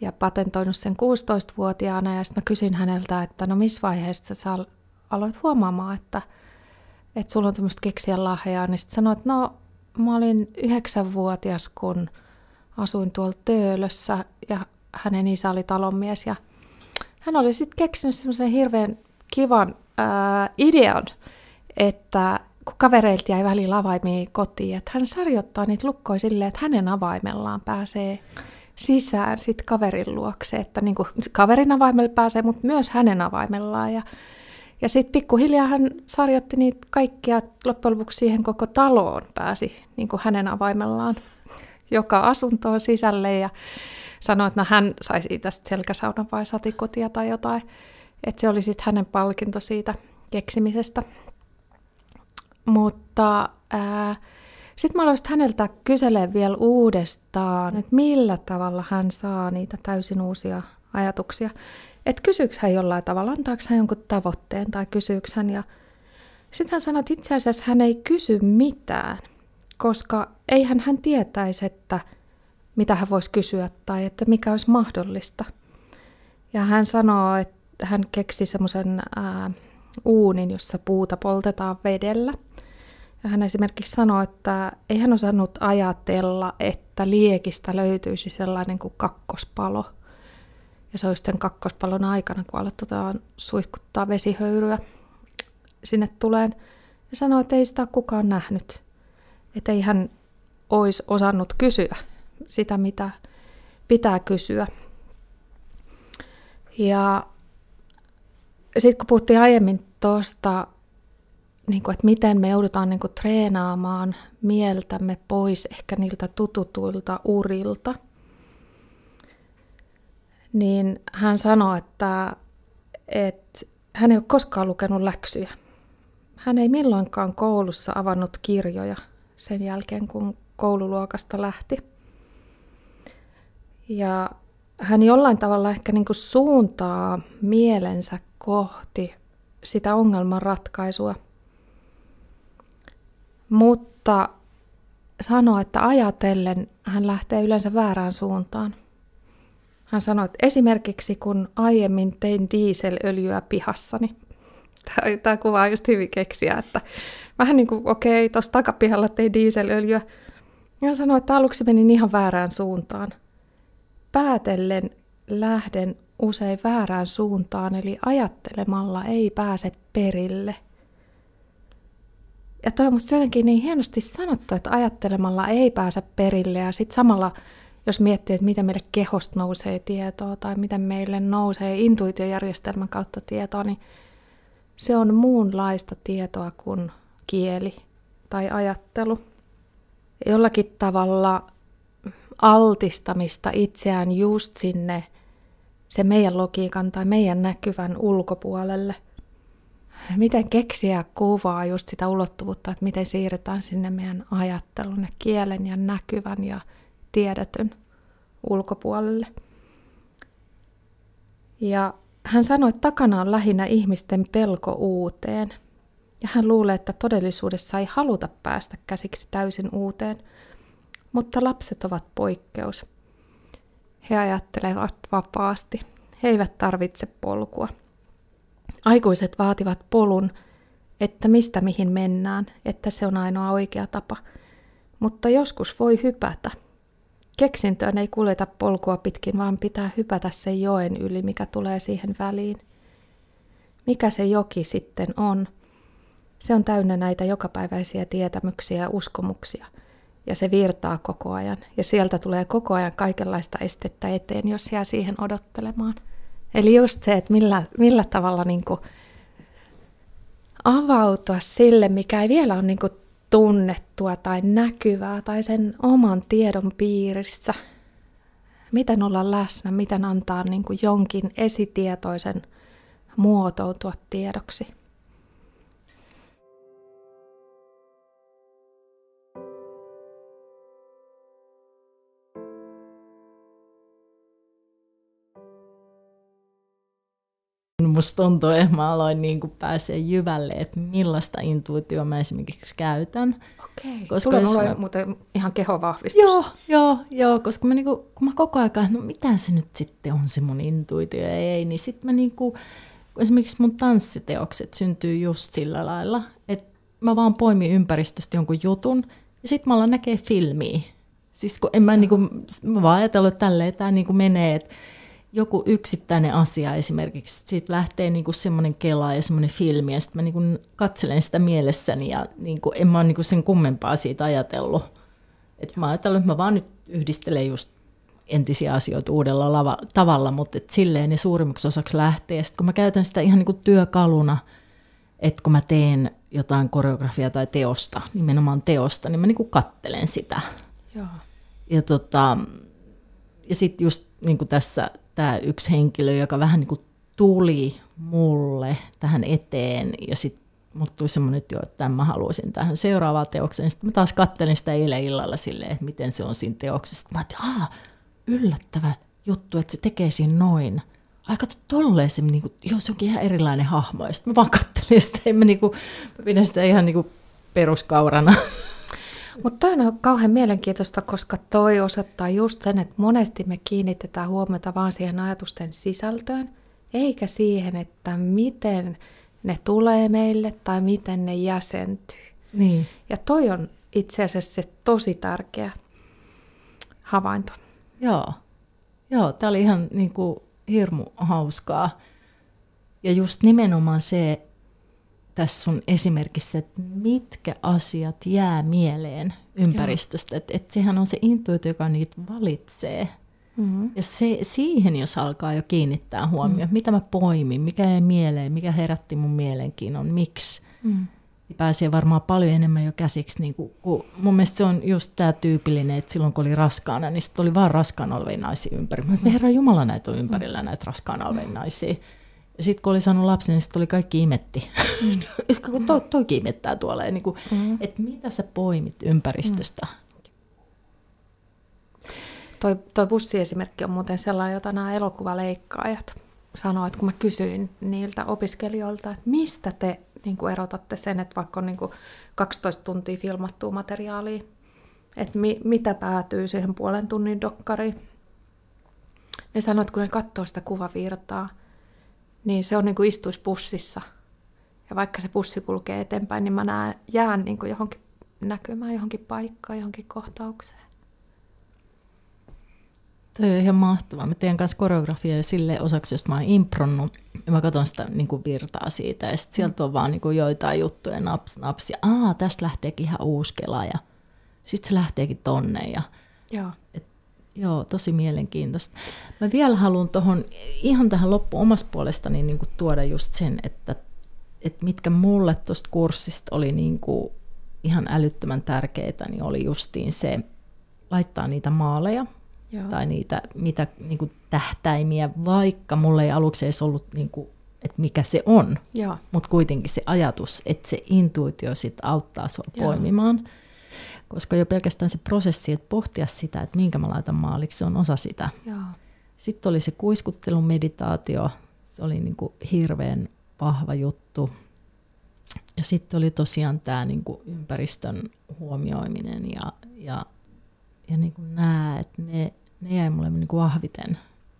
ja patentoinut sen 16-vuotiaana ja sitten mä kysyin häneltä, että no missä vaiheessa sä aloit huomaamaan, että, että sulla on tämmöistä keksiä lahjaa, niin sitten sanoit, että no mä olin yhdeksänvuotias, kun asuin tuolla Töölössä ja hänen isä oli talonmies ja hän oli sitten keksinyt semmoisen hirveän kivan ää, idean, että kun kavereilta jäi välillä avaimia kotiin, että hän sarjottaa niitä lukkoja silleen, että hänen avaimellaan pääsee sisään sit kaverin luokse, että niin kuin kaverin avaimella pääsee, mutta myös hänen avaimellaan. Ja ja sitten pikkuhiljaa hän sarjotti niitä kaikkia, loppujen lopuksi siihen koko taloon pääsi niin kuin hänen avaimellaan joka asuntoon sisälle ja sanoi, että no hän sai siitä selkäsaunan vai satikotia tai jotain. Että se oli sitten hänen palkinto siitä keksimisestä. Mutta sitten mä aloin häneltä kyselee vielä uudestaan, että millä tavalla hän saa niitä täysin uusia ajatuksia että kysyykö hän jollain tavalla, antaako hän jonkun tavoitteen tai kysyykö hän. Ja sitten hän sanoi, että itse asiassa hän ei kysy mitään, koska eihän hän tietäisi, että mitä hän voisi kysyä tai että mikä olisi mahdollista. Ja hän sanoo, että hän keksi semmoisen uunin, jossa puuta poltetaan vedellä. Ja hän esimerkiksi sanoi, että ei hän osannut ajatella, että liekistä löytyisi sellainen kuin kakkospalo – ja se olisi sen kakkospallon aikana, kun aletaan suihkuttaa vesihöyryä sinne tuleen. Ja sanoi, että ei sitä kukaan nähnyt. Että ei hän olisi osannut kysyä sitä, mitä pitää kysyä. Ja sitten kun puhuttiin aiemmin tuosta, niin että miten me joudutaan niin kuin, treenaamaan mieltämme pois ehkä niiltä tututuilta urilta – niin hän sanoi, että, että hän ei ole koskaan lukenut läksyjä. Hän ei milloinkaan koulussa avannut kirjoja sen jälkeen, kun koululuokasta lähti. Ja hän jollain tavalla ehkä niin kuin suuntaa mielensä kohti sitä ongelman ratkaisua. Mutta sanoo, että ajatellen hän lähtee yleensä väärään suuntaan. Hän sanoi, että esimerkiksi kun aiemmin tein dieselöljyä pihassani, tämä kuvaa just hyvin keksiä, että vähän niin kuin, okei, okay, tuossa takapihalla tein dieselöljyä. Ja sanoi, että aluksi menin ihan väärään suuntaan. Päätellen lähden usein väärään suuntaan, eli ajattelemalla ei pääse perille. Ja toi on musta jotenkin niin hienosti sanottu, että ajattelemalla ei pääse perille ja sitten samalla jos miettii, että miten meille kehosta nousee tietoa tai miten meille nousee intuitiojärjestelmän kautta tietoa, niin se on muunlaista tietoa kuin kieli tai ajattelu. Jollakin tavalla altistamista itseään just sinne se meidän logiikan tai meidän näkyvän ulkopuolelle. Miten keksiä kuvaa just sitä ulottuvuutta, että miten siirrytään sinne meidän ajattelun ja kielen ja näkyvän ja tiedetyn ulkopuolelle. Ja hän sanoi, että takana on lähinnä ihmisten pelko uuteen. Ja hän luulee, että todellisuudessa ei haluta päästä käsiksi täysin uuteen. Mutta lapset ovat poikkeus. He ajattelevat vapaasti. He eivät tarvitse polkua. Aikuiset vaativat polun, että mistä mihin mennään, että se on ainoa oikea tapa. Mutta joskus voi hypätä – Keksintöön ei kuljeta polkua pitkin, vaan pitää hypätä sen joen yli, mikä tulee siihen väliin. Mikä se joki sitten on? Se on täynnä näitä jokapäiväisiä tietämyksiä ja uskomuksia. Ja se virtaa koko ajan. Ja sieltä tulee koko ajan kaikenlaista estettä eteen, jos jää siihen odottelemaan. Eli just se, että millä, millä tavalla niin kuin avautua sille, mikä ei vielä ole niin kuin tunnettua tai näkyvää tai sen oman tiedon piirissä. Miten olla läsnä, miten antaa niin kuin jonkin esitietoisen muotoutua tiedoksi. Musta tuntuu, että mä aloin niin kuin pääsee jyvälle, että millaista intuitio mä esimerkiksi käytän. Okei, koska tulee mulla mä... muuten ihan kehovahvistus. Joo, joo, joo koska mä, niin kuin, kun mä koko ajan, no mitä se nyt sitten on se mun intuitio ja ei, niin sitten mä niin kuin, esimerkiksi mun tanssiteokset syntyy just sillä lailla, että mä vaan poimin ympäristöstä jonkun jutun ja sitten mä alan näkee filmiä. Siis kun en mä, niin kuin, mä vaan ajatellut, että tälleen tämä niin menee, että joku yksittäinen asia esimerkiksi, siitä lähtee niinku semmoinen kela ja semmoinen filmi, ja sitten mä niinku katselen sitä mielessäni, ja niinku, en mä ole niinku sen kummempaa siitä ajatellut. Et mä ajattelin, että mä vaan nyt yhdistelen just entisiä asioita uudella lava, tavalla, mutta et silleen ne suurimmaksi osaksi lähtee. Sitten kun mä käytän sitä ihan niinku työkaluna, että kun mä teen jotain koreografiaa tai teosta, nimenomaan teosta, niin mä niinku kattelen sitä. Joo. Ja, tota, ja sitten just niin kuin tässä tämä yksi henkilö, joka vähän niin kuin tuli mulle tähän eteen ja sitten mut tuli semmoinen, että, jo, että tämän mä haluaisin tähän seuraavaan teokseen. Sitten mä taas kattelin sitä eilen illalla silleen, että miten se on siinä teoksessa. Mä ajattelin, että yllättävä juttu, että se tekee siinä noin. Aika tolleen se, niin kuin, joo, se onkin ihan erilainen hahmo. Ja sitten mä vaan kattelin sitä, en mä, niin kuin, mä pidän sitä ihan niin kuin peruskaurana. (laughs) Mutta toi on kauhean mielenkiintoista, koska toi osoittaa just sen, että monesti me kiinnitetään huomiota vaan siihen ajatusten sisältöön, eikä siihen, että miten ne tulee meille tai miten ne jäsentyy. Niin. Ja toi on itse asiassa se tosi tärkeä havainto. Joo, Joo tämä oli ihan niin kuin hirmu hauskaa. Ja just nimenomaan se, tässä sun esimerkissä, että mitkä asiat jää mieleen ympäristöstä. Että et sehän on se intuitio, joka niitä valitsee. Mm-hmm. Ja se, siihen, jos alkaa jo kiinnittää huomioon, mm-hmm. mitä mä poimin, mikä jäi mieleen, mikä herätti mun mielenkiinnon, miksi, mm-hmm. niin pääsee varmaan paljon enemmän jo käsiksi. Niin kuin, kun mun mielestä se on just tämä tyypillinen, että silloin kun oli raskaana, niin sitten oli vaan raskaana olevia naisia ympäri. Mä herra Jumala, näitä on ympärillä näitä raskaana olevia naisia. Ja sitten kun oli saanut lapsen, niin sitten oli kaikki imetti. Mm. (laughs) kun to, toikin imettää tuolla. Niin kuin, mm. Että mitä sä poimit ympäristöstä? Mm. Toi, toi bussiesimerkki on muuten sellainen, jota nämä elokuvaleikkaajat sanoo, että kun mä kysyin niiltä opiskelijoilta, että mistä te niin kuin erotatte sen, että vaikka on niin kuin 12 tuntia filmattua materiaalia, että mi, mitä päätyy siihen puolen tunnin dokkariin. Ne sanoo, että kun ne katsoo sitä kuvavirtaa, niin se on niin kuin istuisi bussissa. Ja vaikka se bussi kulkee eteenpäin, niin mä näen, jään niin kuin johonkin näkymään, johonkin paikkaan, johonkin kohtaukseen. Toi on ihan mahtavaa. Mä teen kanssa koreografiaa sille osaksi, jos mä oon impronnut. Ja mä katson sitä niin kuin virtaa siitä. Ja sitten sieltä on vaan niin kuin joitain juttuja, naps, naps. Ja aa, tästä lähteekin ihan uusi kela. Ja sitten se lähteekin tonne. Ja, joo. Et, joo, tosi mielenkiintoista. Mä vielä haluan tuohon ihan tähän loppuun omasta puolestani niin kuin tuoda just sen, että, että mitkä mulle tuosta kurssista oli niin kuin ihan älyttömän tärkeitä, niin oli justiin se laittaa niitä maaleja – Joo. tai niitä mitä, niin kuin tähtäimiä, vaikka mulla ei aluksi edes ollut, niin kuin, että mikä se on, mutta kuitenkin se ajatus, että se intuitio sit auttaa sua Joo. poimimaan. Koska jo pelkästään se prosessi, että pohtia sitä, että minkä mä laitan maaliksi, se on osa sitä. Joo. Sitten oli se kuiskuttelun meditaatio, se oli niin kuin hirveän vahva juttu. Ja sitten oli tosiaan tämä niin kuin ympäristön huomioiminen ja, ja ja niin kuin nämä, että ne, ne jäi mulle niin kuin vahviten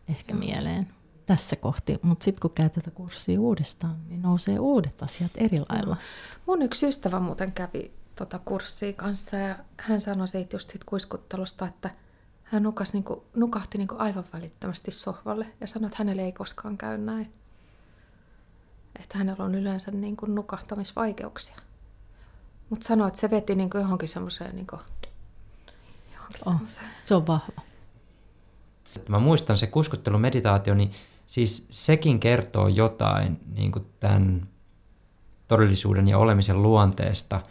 ehkä Joo. mieleen tässä kohti. Mutta sitten kun käy tätä kurssia uudestaan, niin nousee uudet asiat eri lailla. Mun yksi ystävä muuten kävi tota kurssia kanssa ja hän sanoi siitä just siitä kuiskuttelusta, että hän nukas niinku, nukahti niinku aivan välittömästi sohvalle ja sanoi, että hänelle ei koskaan käy näin. Että hänellä on yleensä niinku nukahtamisvaikeuksia. Mutta sanoi, että se veti niinku johonkin semmoiseen niinku Oh, se on vahva. Mä muistan se kuskuttelumeditaatio, niin siis sekin kertoo jotain niin kuin tämän todellisuuden ja olemisen luonteesta,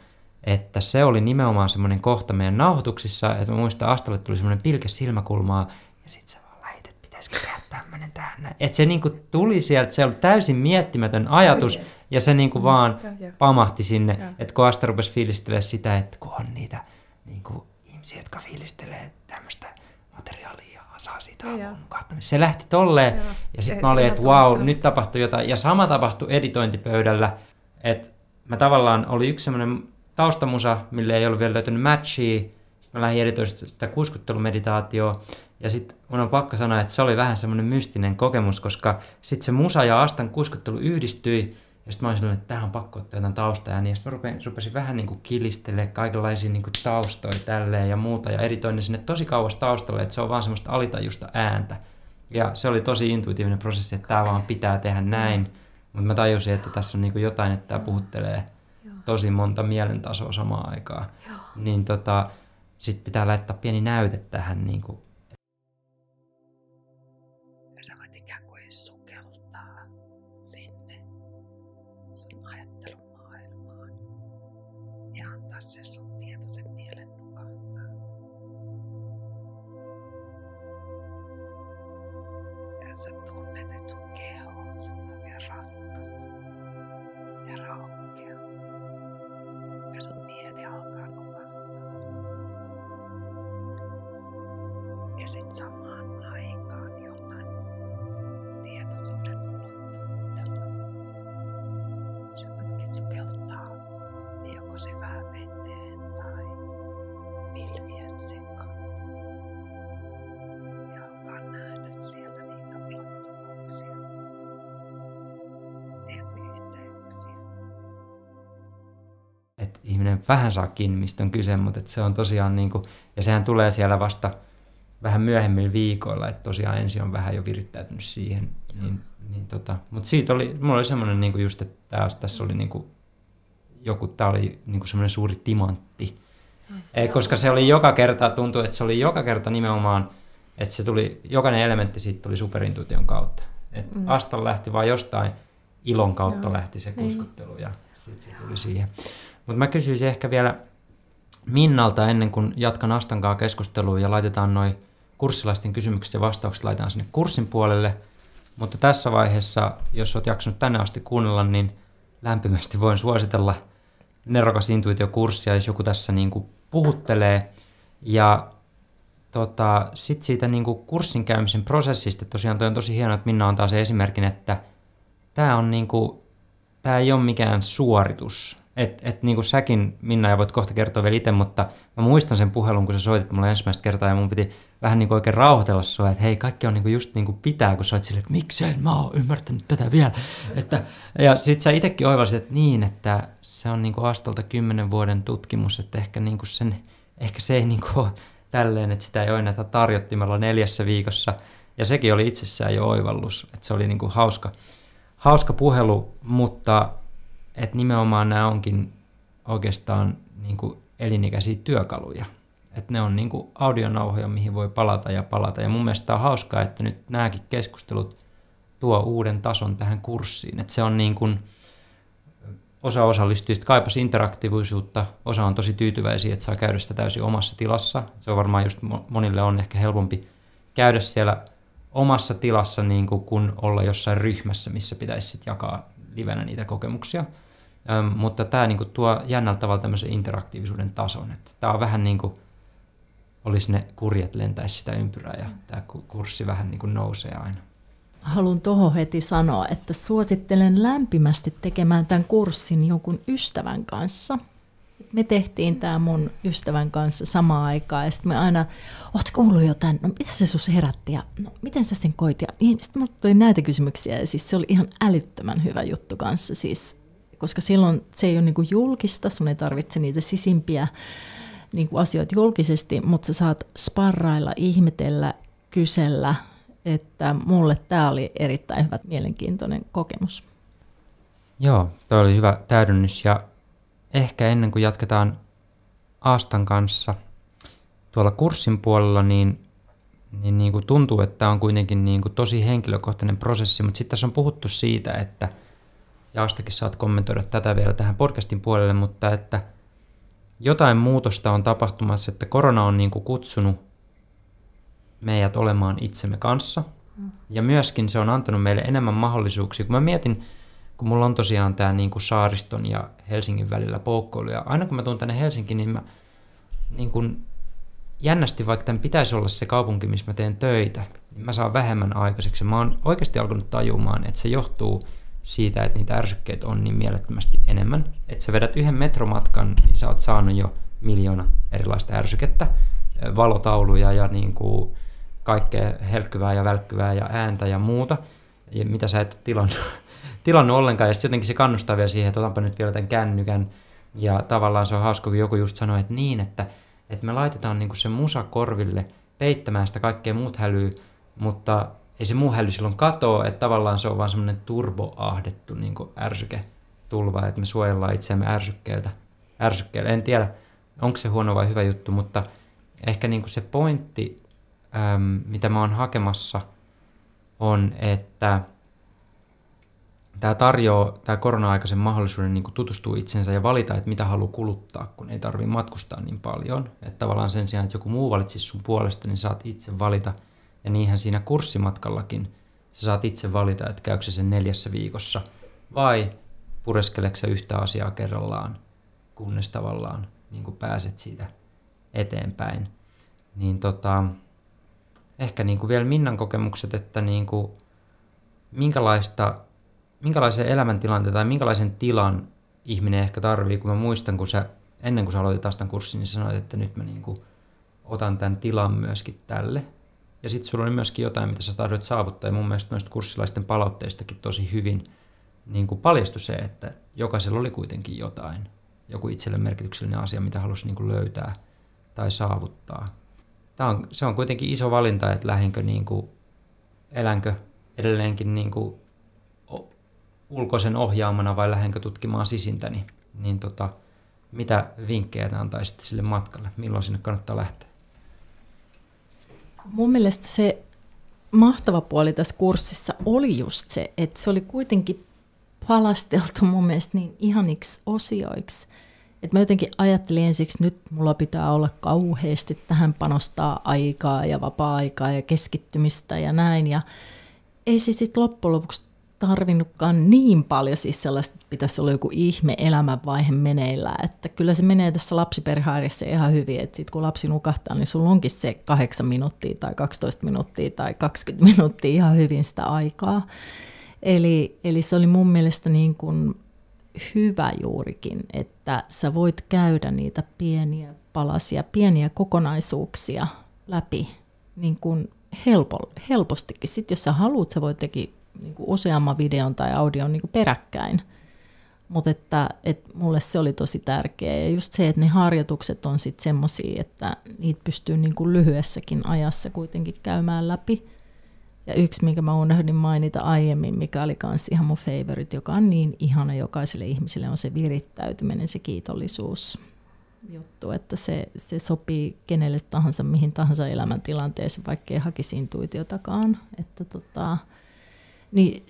että se oli nimenomaan semmoinen kohta meidän nauhoituksissa, että mä muistan, Astalle tuli semmoinen pilke silmäkulmaa, ja sit sä vaan lähit, että pitäisikö tehdä tämmöinen tähän. Että se niinku tuli sieltä, se oli täysin miettimätön ajatus, oh, yes. ja se niinku vaan pamahti sinne, että kun Asta rupesi fiilistelemään sitä, että kun on niitä niinku ihmisiä, jotka fiilistelee tämmöistä materiaalia ja saa siitä avun Se lähti tolleen ja, ja sitten mä olin, että wow, nyt tapahtui jotain. Ja sama tapahtui editointipöydällä, että mä tavallaan oli yksi semmoinen taustamusa, mille ei ollut vielä löytynyt matchia. Sitten mä lähdin editoimaan sitä kuiskuttelumeditaatioa. Ja sitten mun on pakko sanoa, että se oli vähän semmoinen mystinen kokemus, koska sitten se musa ja Astan kuiskuttelu yhdistyi. Ja sitten mä olin että tähän on pakko ottaa jotain taustaa. Ja niin sitten rupesin, rupesin vähän niin kuin kilistelemaan kaikenlaisia niin kuin taustoja tälleen ja muuta. Ja editoin ne sinne tosi kauas taustalle, että se on vaan semmoista alitajusta ääntä. Ja se oli tosi intuitiivinen prosessi, että tämä vaan pitää tehdä näin. Mutta mä tajusin, että tässä on niin kuin jotain, että tämä puhuttelee tosi monta mielentasoa samaan aikaan. Niin tota, sitten pitää laittaa pieni näyte tähän niin kuin vähän saa kiinni, mistä on kyse, mutta että se on tosiaan, niin kuin, ja sehän tulee siellä vasta vähän myöhemmillä viikoilla, että tosiaan ensin on vähän jo virittäytynyt siihen. Niin, niin tota, mutta siitä oli, mulla oli semmoinen niin just, että tässä, tässä oli niin kuin, joku, tämä oli niin kuin semmoinen suuri timantti. Siis e, koska se oli joka kerta, tuntui, että se oli joka kerta nimenomaan, että se tuli, jokainen elementti siitä tuli superintuition kautta. Että mm. Astal lähti vaan jostain ilon kautta Joo. lähti se kuskuttelu. Ja Sitten se tuli siihen. Mutta mä kysyisin ehkä vielä Minnalta ennen kuin jatkan Astankaa keskustelua ja laitetaan noin kurssilaisten kysymykset ja vastaukset laitetaan sinne kurssin puolelle. Mutta tässä vaiheessa, jos olet jaksanut tänne asti kuunnella, niin lämpimästi voin suositella nerokas intuitiokurssia, jos joku tässä niin kuin puhuttelee. Ja tota, sitten siitä niin kuin kurssin käymisen prosessista, tosiaan toi on tosi hienoa, että Minna antaa se esimerkin, että tämä on niin kuin, tämä ei ole mikään suoritus. Et, et niin kuin säkin, Minna, ja voit kohta kertoa vielä itse, mutta mä muistan sen puhelun, kun sä soitit mulle ensimmäistä kertaa, ja mun piti vähän niin kuin oikein rauhoitella sua, että hei, kaikki on niin kuin just niin kuin pitää, kun sä oot silleen, että miksei mä oon ymmärtänyt tätä vielä. Että, ja sit sä itsekin oivalsit, että niin, että se on niin kuin Astolta kymmenen vuoden tutkimus, että ehkä, niin kuin sen, ehkä se ei niin kuin ole tälleen, että sitä ei ole näitä tarjottimella neljässä viikossa. Ja sekin oli itsessään jo oivallus, että se oli niin kuin hauska, hauska puhelu, mutta että nimenomaan nämä onkin oikeastaan niin kuin elinikäisiä työkaluja. Että ne on niin kuin audionauhoja, mihin voi palata ja palata. Ja mun mielestä on hauskaa, että nyt nämäkin keskustelut tuo uuden tason tähän kurssiin. Että se on niin kuin, osa osallistujista kaipasi interaktiivisuutta, osa on tosi tyytyväisiä, että saa käydä sitä täysin omassa tilassa. Se on varmaan just monille on ehkä helpompi käydä siellä omassa tilassa niin kuin kun olla jossain ryhmässä, missä pitäisi sitten jakaa livenä niitä kokemuksia. Öm, mutta tämä niinku tuo jännältä tavalla tämmöisen interaktiivisuuden tason. Että tämä on vähän niin kuin olisi ne kurjet lentäisi sitä ympyrää ja tämä kurssi vähän niin kuin nousee aina. Haluan tuohon heti sanoa, että suosittelen lämpimästi tekemään tämän kurssin jonkun ystävän kanssa. Me tehtiin tämä mun ystävän kanssa samaan aikaan ja sitten me aina, ootko kuullut jotain, no mitä se sus herätti ja no, miten sä sen koit ja niin, sitten mulle tuli näitä kysymyksiä ja siis se oli ihan älyttömän hyvä juttu kanssa siis koska silloin se ei ole niin kuin julkista, sun ei tarvitse niitä sisimpiä niin kuin asioita julkisesti, mutta sä saat sparrailla, ihmetellä, kysellä, että mulle tämä oli erittäin hyvä, mielenkiintoinen kokemus. Joo, toi oli hyvä täydennys ja ehkä ennen kuin jatketaan Aastan kanssa tuolla kurssin puolella, niin, niin, niin kuin tuntuu, että tämä on kuitenkin niin kuin tosi henkilökohtainen prosessi, mutta sitten tässä on puhuttu siitä, että – ja Astakin saat kommentoida tätä vielä tähän podcastin puolelle, mutta että jotain muutosta on tapahtumassa, että korona on niin kuin kutsunut meidät olemaan itsemme kanssa. Mm. Ja myöskin se on antanut meille enemmän mahdollisuuksia. Kun mä mietin, kun mulla on tosiaan tämä niin kuin Saariston ja Helsingin välillä poukkoilu, ja aina kun mä tuun tänne Helsinkiin, niin mä niin kuin jännästi, vaikka tämän pitäisi olla se kaupunki, missä mä teen töitä, niin mä saan vähemmän aikaiseksi. Mä oon oikeasti alkanut tajumaan, että se johtuu siitä, että niitä ärsykkeitä on niin mielettömästi enemmän. Että sä vedät yhden metromatkan, niin sä oot saanut jo miljoona erilaista ärsykettä, valotauluja ja niin kuin kaikkea helkkyvää ja välkkyvää ja ääntä ja muuta, ja mitä sä et ole tilannut, (laughs) tilannut ollenkaan. Ja sitten jotenkin se kannustaa vielä siihen, että otanpa nyt vielä tämän kännykän. Ja tavallaan se on hauska, kun joku just sanoi, että niin, että, että me laitetaan niin kuin se musa korville peittämään sitä kaikkea muut hälyy, mutta ei se muu häly silloin katoa, että tavallaan se on vaan semmoinen turboahdettu niin tulva, että me suojellaan itseämme ärsykkeeltä. ärsykkeeltä. En tiedä, onko se huono vai hyvä juttu, mutta ehkä niin kuin se pointti, äm, mitä mä oon hakemassa, on, että tämä tarjoaa tämä korona-aikaisen mahdollisuuden niin tutustua itsensä ja valita, että mitä haluaa kuluttaa, kun ei tarvitse matkustaa niin paljon. Että tavallaan sen sijaan, että joku muu valitsisi sun puolesta, niin saat itse valita – ja niinhän siinä kurssimatkallakin sä saat itse valita, että käykö sen neljässä viikossa vai pureskeleksä yhtä asiaa kerrallaan, kunnes tavallaan niin kuin pääset siitä eteenpäin. Niin tota, ehkä niin kuin vielä Minnan kokemukset, että niin kuin minkälaista, minkälaisen elämäntilanteen tai minkälaisen tilan ihminen ehkä tarvii, kun mä muistan, kun sä, ennen kuin sä aloitit taas tämän kurssin, niin sanoit, että nyt mä niin kuin otan tämän tilan myöskin tälle. Ja sitten sulla oli myöskin jotain, mitä sä tahdot saavuttaa. Ja mun mielestä noista kurssilaisten palautteistakin tosi hyvin niin kuin paljastui se, että jokaisella oli kuitenkin jotain. Joku itselle merkityksellinen asia, mitä halusi niin kuin löytää tai saavuttaa. Tämä on, se on kuitenkin iso valinta, että lähdenkö niin kuin, elänkö edelleenkin niin kuin ulkoisen ohjaamana vai lähdenkö tutkimaan sisintäni. Niin tota, mitä vinkkejä te antaisitte sille matkalle? Milloin sinne kannattaa lähteä? Mun mielestä se mahtava puoli tässä kurssissa oli just se, että se oli kuitenkin valasteltu mun mielestä niin ihaniksi osioiksi, että mä jotenkin ajattelin ensiksi, nyt mulla pitää olla kauheasti tähän panostaa aikaa ja vapaa-aikaa ja keskittymistä ja näin. Ja ei se sitten loppujen lopuksi tarvinnutkaan niin paljon siis sellaista, että pitäisi olla joku ihme elämänvaihe meneillään. Että kyllä se menee tässä lapsiperhearjessa ihan hyvin, että sit kun lapsi nukahtaa, niin sulla onkin se 8 minuuttia tai 12 minuuttia tai 20 minuuttia ihan hyvin sitä aikaa. Eli, eli se oli mun mielestä niin kuin hyvä juurikin, että sä voit käydä niitä pieniä palasia, pieniä kokonaisuuksia läpi niin kuin helpo, helpostikin. Sitten jos sä haluat, sä voit teki niin kuin useamman videon tai audion niin kuin peräkkäin. Mutta että, että mulle se oli tosi tärkeää. Ja just se, että ne harjoitukset on sitten semmoisia, että niitä pystyy niin kuin lyhyessäkin ajassa kuitenkin käymään läpi. Ja yksi, minkä mä unohdin mainita aiemmin, mikä oli myös ihan mun favorite, joka on niin ihana jokaiselle ihmiselle, on se virittäytyminen, se kiitollisuus juttu, että se, se sopii kenelle tahansa, mihin tahansa elämäntilanteeseen, vaikka ei hakisi intuitiotakaan. Että tota, niin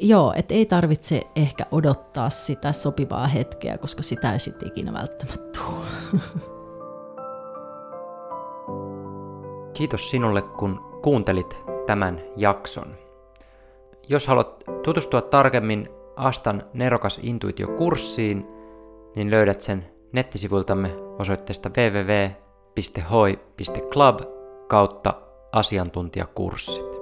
joo, että ei tarvitse ehkä odottaa sitä sopivaa hetkeä, koska sitä ei sitten ikinä välttämättä tule. Kiitos sinulle, kun kuuntelit tämän jakson. Jos haluat tutustua tarkemmin Astan nerokas intuitio-kurssiin, niin löydät sen nettisivuiltamme osoitteesta www.hoi.club kautta asiantuntijakurssit.